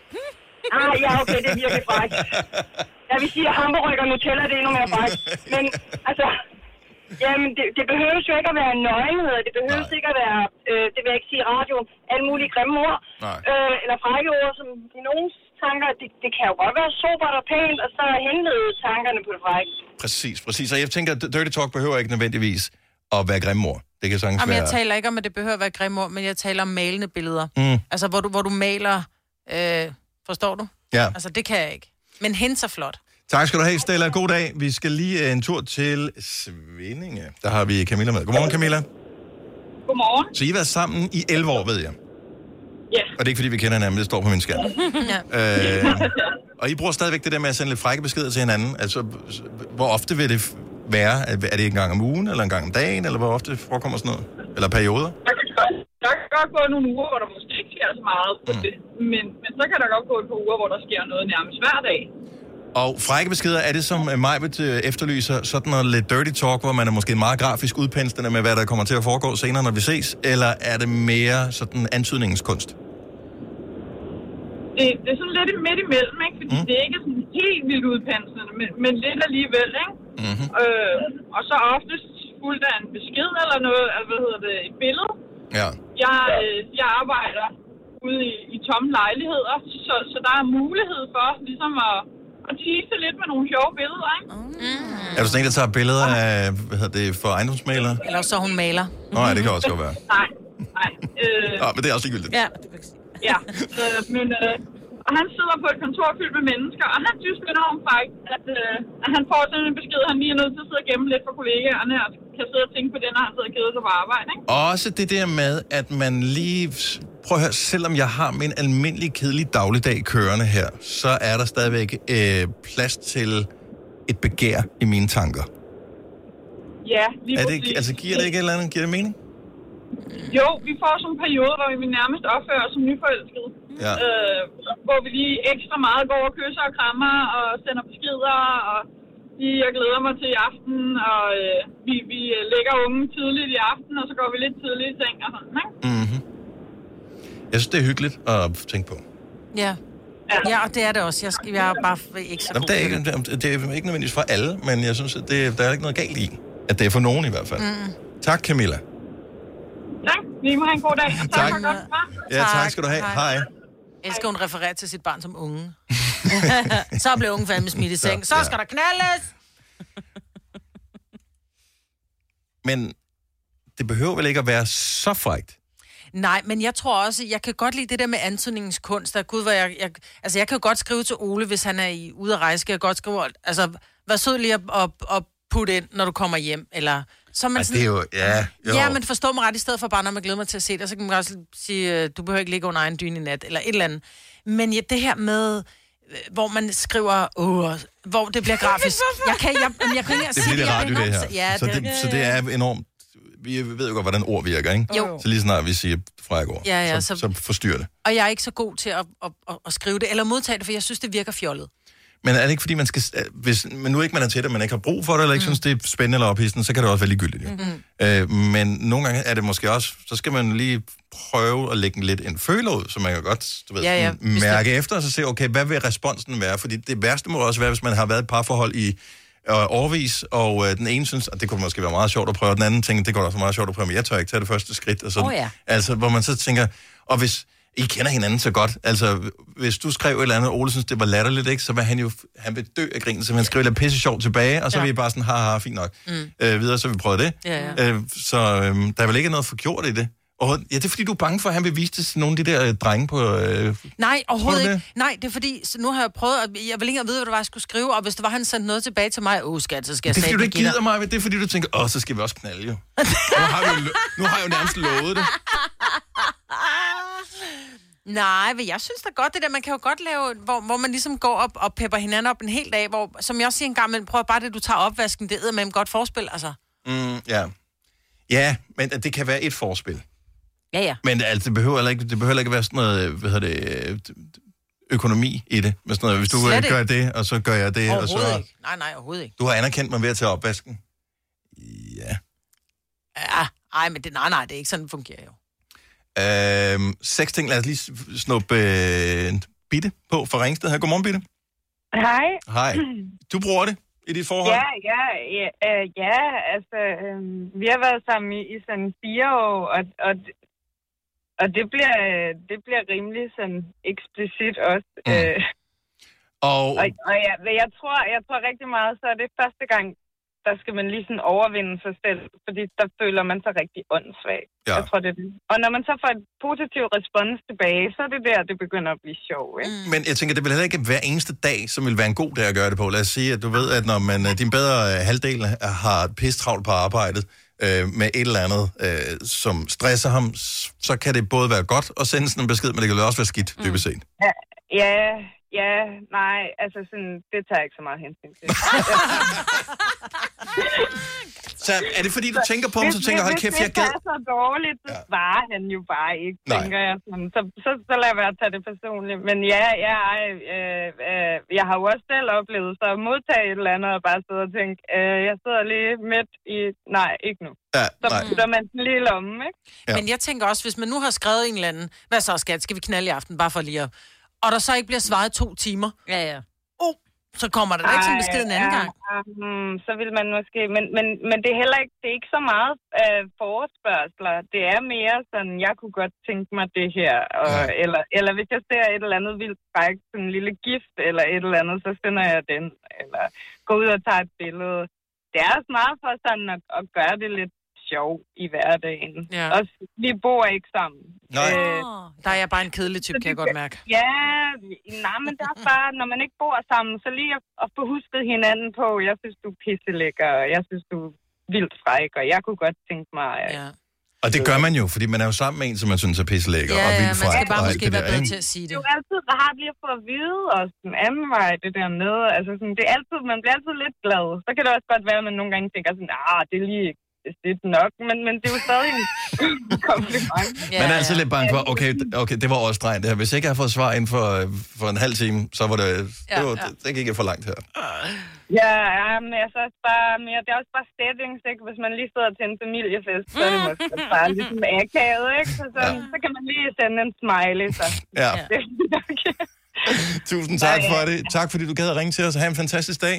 Ah, ja, okay, det er virkelig frækt. Jeg vil sige, at hamburg og Nutella, det er endnu mere frækt. Men altså, jamen, det, det behøves jo ikke at være nøgenhed, det behøves Nej. ikke at være, øh, det vil jeg ikke sige i radioen, alle mulige grimme ord, Nej. øh, eller frække ord, som i nogens tanker, det, det kan jo godt være sobert og pænt, og så henlede tankerne på det frække. Præcis, præcis. Og jeg tænker, at dirty talk behøver ikke nødvendigvis at være grimmor. Det kan sagtens Jamen, være... jeg taler ikke om, at det behøver at være grimme ord, men jeg taler om malende billeder. Mm. Altså, hvor du, hvor du maler... Øh, forstår du? Ja. Altså, det kan jeg ikke. Men hende er flot. Tak skal du have, Stella. God dag. Vi skal lige øh, en tur til Svindinge. Der har vi Camilla med. Godmorgen, Camilla. Godmorgen. Så I har været sammen i 11 år, ved jeg. Ja. Og det er ikke, fordi vi kender hinanden, det står på min skærm. ja. Øh, og I bruger stadigvæk det der med at sende lidt frække beskeder til hinanden. Altså, hvor ofte vil det være? Er det en gang om ugen, eller en gang om dagen, eller hvor ofte forekommer sådan noget? Eller perioder? Der kan, godt, der kan godt gå nogle uger, hvor der måske ikke sker så meget på det. Men, men så kan der godt gå et par uger, hvor der sker noget nærmest hver dag. Og frække beskeder, er det som øh, Majbet øh, efterlyser, sådan noget lidt dirty talk, hvor man er måske meget grafisk udpenslende med, hvad der kommer til at foregå senere, når vi ses? Eller er det mere sådan antydningskunst? Det, det er sådan lidt midt imellem, ikke? Fordi mm. det er ikke sådan helt vildt udpenslende, men, men lidt alligevel, ikke? Mm-hmm. Øh, og så oftest fuldt af en besked eller noget, altså, hvad hedder det, et billede. Ja. Jeg, øh, jeg arbejder ude i, i tomme lejligheder, så, så der er mulighed for ligesom at, at tease lidt med nogle sjove billeder, ikke? Er du sådan en, der tager billeder af, hvad hedder det, for ejendomsmalere? Eller så hun maler. Nå, ja, det kan også godt være. Nej, nej. Øh, Nå, men det er også ligegyldigt. Ja. Ja, øh, men øh, og han sidder på et kontor fyldt med mennesker, og han synes enormt frækt, at, øh, at han får sådan en besked, at han lige er nødt til at sidde og gemme lidt for kollegaerne, og kan sidde og tænke på det, når han sidder og keder sig på arbejde, ikke? Også det der med, at man lige... Prøv at høre, selvom jeg har min almindelig kedelig dagligdag kørende her, så er der stadigvæk øh, plads til et begær i mine tanker. Ja, lige Er det, præcis. altså, giver det ikke et eller andet? Giver det mening? Jo, vi får sådan en periode, hvor vi nærmest opfører os som nyforelskede. Ja. Øh, hvor vi lige ekstra meget går og kysser og krammer og sender beskeder, og lige, jeg glæder mig til i aften, og øh, vi, vi lægger ungen tidligt i aften, og så går vi lidt tidligt i seng og sådan, ikke? Mm-hmm. Jeg synes, det er hyggeligt at tænke på. Ja. Ja, og det er det også. Jeg, skal, jeg er bare ikke så Jamen, det, er ikke, det er ikke nødvendigvis for alle, men jeg synes, at det, der er ikke noget galt i, at det er for nogen i hvert fald. Mm. Tak, Camilla. Tak. Vi må have en god dag. og Tak. for godt. Ja, tak skal du have. Hej. Jeg elsker, hun refererer til sit barn som unge. så blev ungen fandme smidt i seng. Så skal der knaldes! Men det behøver vel ikke at være så frægt? Nej, men jeg tror også, jeg kan godt lide det der med antydningens kunst. Der, gud, hvor jeg, jeg, altså, jeg kan jo godt skrive til Ole, hvis han er i, ude at rejse, kan jeg godt skrive, altså, vær sød lige at, at, at putte ind, når du kommer hjem, eller... Så man Ej, det er jo... Ja, jo. Ja, men forstå mig ret, i stedet for bare, når man glæder mig til at se det, så kan man også sige, øh, du behøver ikke ligge under egen dyne i nat, eller et eller andet. Men ja, det her med, øh, hvor man skriver, åh, hvor det bliver grafisk. Jeg kan, jeg, jamen, jeg kan ikke Det sige bliver det jeg radio, det her. Ja, så, det, så det er enormt... Vi ved jo godt, hvordan ord virker, ikke? Jo. Så lige snart vi siger frækord, Ja, ja, så, så- så forstyrrer det. Og jeg er ikke så god til at, at, at, at skrive det, eller modtage det, for jeg synes, det virker fjollet. Men er det ikke, fordi man skal... Hvis men nu ikke man er til det, man ikke har brug for det, eller ikke mm. synes, det er spændende eller ophidsende, så kan det også være ligegyldigt. Jo. Mm-hmm. Øh, men nogle gange er det måske også... Så skal man lige prøve at lægge lidt en føler ud, så man kan godt du ved, Ja, ja, mærke efter, og så se, okay, hvad vil responsen være? Fordi det værste må også være, hvis man har været i et parforhold i øh, overvis, og øh, den ene synes, at det kunne måske være meget sjovt at prøve, og den anden tænker, det kunne også være meget sjovt at prøve, men jeg tør ikke tage det første skridt. Og sådan. Åh, ja. Altså, hvor man så tænker, og hvis I kender hinanden så godt, altså, hvis du skrev et eller andet, og Ole synes, det var latterligt, ikke, så vil han jo, han vil dø af grin, så han skriver lidt pisse sjovt tilbage, og så Ja. ja. vil I bare sådan, haha, fint nok. Mm. Øh, videre, så vi prøver det. Ja, ja. Øh, så øh, der er vel ikke noget forgjort i det. Og, ja, det er fordi, du er bange for, at han vil vise det til nogle af de der øh, drenge på... Øh, Nej, overhovedet ikke. Nej, det er fordi, så nu har jeg prøvet, at jeg vil ikke engang vide, hvad det var, jeg skulle skrive, og hvis det var, han sendte noget tilbage til mig, åh skat, så skal jeg det er fordi, du ikke gider mig, det er fordi, du tænker, åh, så skal vi også knalde jo. Nu har, vi jo, lo- nu har jeg jo nærmest lovet det. Nej, men jeg synes da godt, det der, man kan jo godt lave, hvor, hvor man ligesom går op og pepper hinanden op en hel dag, hvor, som jeg også siger en gang imellem, prøv bare det, du tager opvasken, det er med godt forspil, altså. Mm, ja. Ja, men det kan være et forspil. Ja, ja. Men altså, det behøver heller ikke, det behøver ikke være sådan noget, hvad hedder det, øh, økonomi i det. Med sådan noget, hvis du Slet øh, ikke. gør det, og så gør jeg det, og så... ikke. Nej, nej, overhovedet ikke. Du har anerkendt mig ved at tage opvasken. Ja, ej, men det, nej, nej, det er ikke sådan, det fungerer jo. Øhm, seks ting, lad os lige snuppe øh, Bitte på fra Ringsted her. Godmorgen, Bitte. Hej. Hej. Du bruger det i dit forhold? Ja, ja, ja, øh, ja altså, øh, vi har været sammen i, i sådan fire år, og, og, og det, bliver, det bliver rimelig sådan eksplicit også. Mm. Øh, Og, og, og ja, jeg, tror, jeg tror rigtig meget, så er det første gang, der skal man lige sådan overvinde sig selv, fordi der føler man sig rigtig åndssvag. Ja. Jeg tror, det er det. Og når man så får et positiv respons tilbage, så er det der, det begynder at blive sjov, ikke? Men jeg tænker, det vil heller ikke hver eneste dag, som vil være en god dag at gøre det på. Lad os sige, at du ved, at når man, øh, din bedre øh, halvdel har pis travlt på arbejdet, øh, med et eller andet, øh, som stresser ham, så kan det både være godt at sende sådan en besked, men det kan også være skidt, Mm. dybest set. Ja, ja, ja, nej, altså sådan, det tager jeg ikke så meget hensyn til. Så er det fordi, du tænker på ham, så tænker, hold kæft, jeg Hvis det gad... er så dårligt, så svarer han jo bare ikke, Nej. tænker jeg. Sådan. Så, så, så lad være at tage det personligt. Men ja, ja øh, øh, jeg har jo også selv oplevet så at modtage et eller andet og bare sidde og tænke, øh, jeg sidder lige midt i... Nej, ikke nu. Ja, så putter man den lige i lommen, ikke? Ja. Men jeg tænker også, hvis man nu har skrevet en eller anden, hvad så skat, skal vi knalde i aften, bare for lige at... Og der så ikke bliver svaret to timer. Ja, ja. Så kommer der da ikke sådan en besked en anden ja, gang. Um, så vil man måske... Men, men, men det er heller ikke, det er ikke så meget øh, forespørgsler. Det er mere sådan, jeg kunne godt tænke mig det her. Og, ja. eller, eller hvis jeg ser et eller andet vildt fræk, sådan en lille gift eller et eller andet, så sender jeg den. Eller går ud og tager et billede. Det er også meget for sådan at, at gøre det lidt sjov i hverdagen. Ja. Og vi bor ikke sammen. Nej. Øh, Der er jeg bare en kedelig type, kan jeg godt mærke. Ja, nej, men det er bare, når man ikke bor sammen, så lige at, at få husket hinanden på, jeg synes, du er pisselækker, og jeg synes, du er vildt fræk, og jeg kunne godt tænke mig... Ja. Og det gør man jo, fordi man er jo sammen med en, som man synes er pisselækker Ja, og ja, vildt man skal fræk bare måske det være der, bedre til at sige Det er jo altid rart lige at få at vide, og den anden vej, det der med, altså sådan, det er altid, man bliver altid lidt glad. Så kan det også godt være, at man nogle gange tænker sådan, ah, det er lige det er nok, men, men det er jo stadig en kompliment. Man er altid lidt bange for, okay, okay det var også stregen det her. Hvis jeg ikke har fået svar inden for, for en halv time, så var det, Ja, det, var, ja. det, det gik jeg for langt her. Ja, ja, men jeg så også bare mere, det er også bare settings, ikke? Hvis man lige sidder til en familiefest, så er det måske bare ligesom akavet, ikke? Så, så, så kan man lige sende en smiley, så. Ja. Det er nok. Tusind tak for det. Tak fordi du gad at ringe til os. Ha' en fantastisk dag.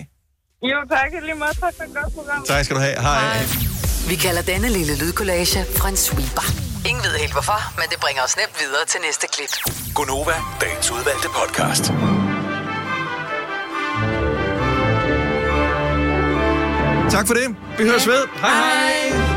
Jo, tak lige måde. Tak for et godt program. Tak skal du have. Hej. Vi kalder denne lille lydkollage en sweeper. Ingen ved helt hvorfor, men det bringer os nemt videre til næste klip. Gonova, dagens udvalgte podcast. Tak for det. Vi høres ved. Hej hej.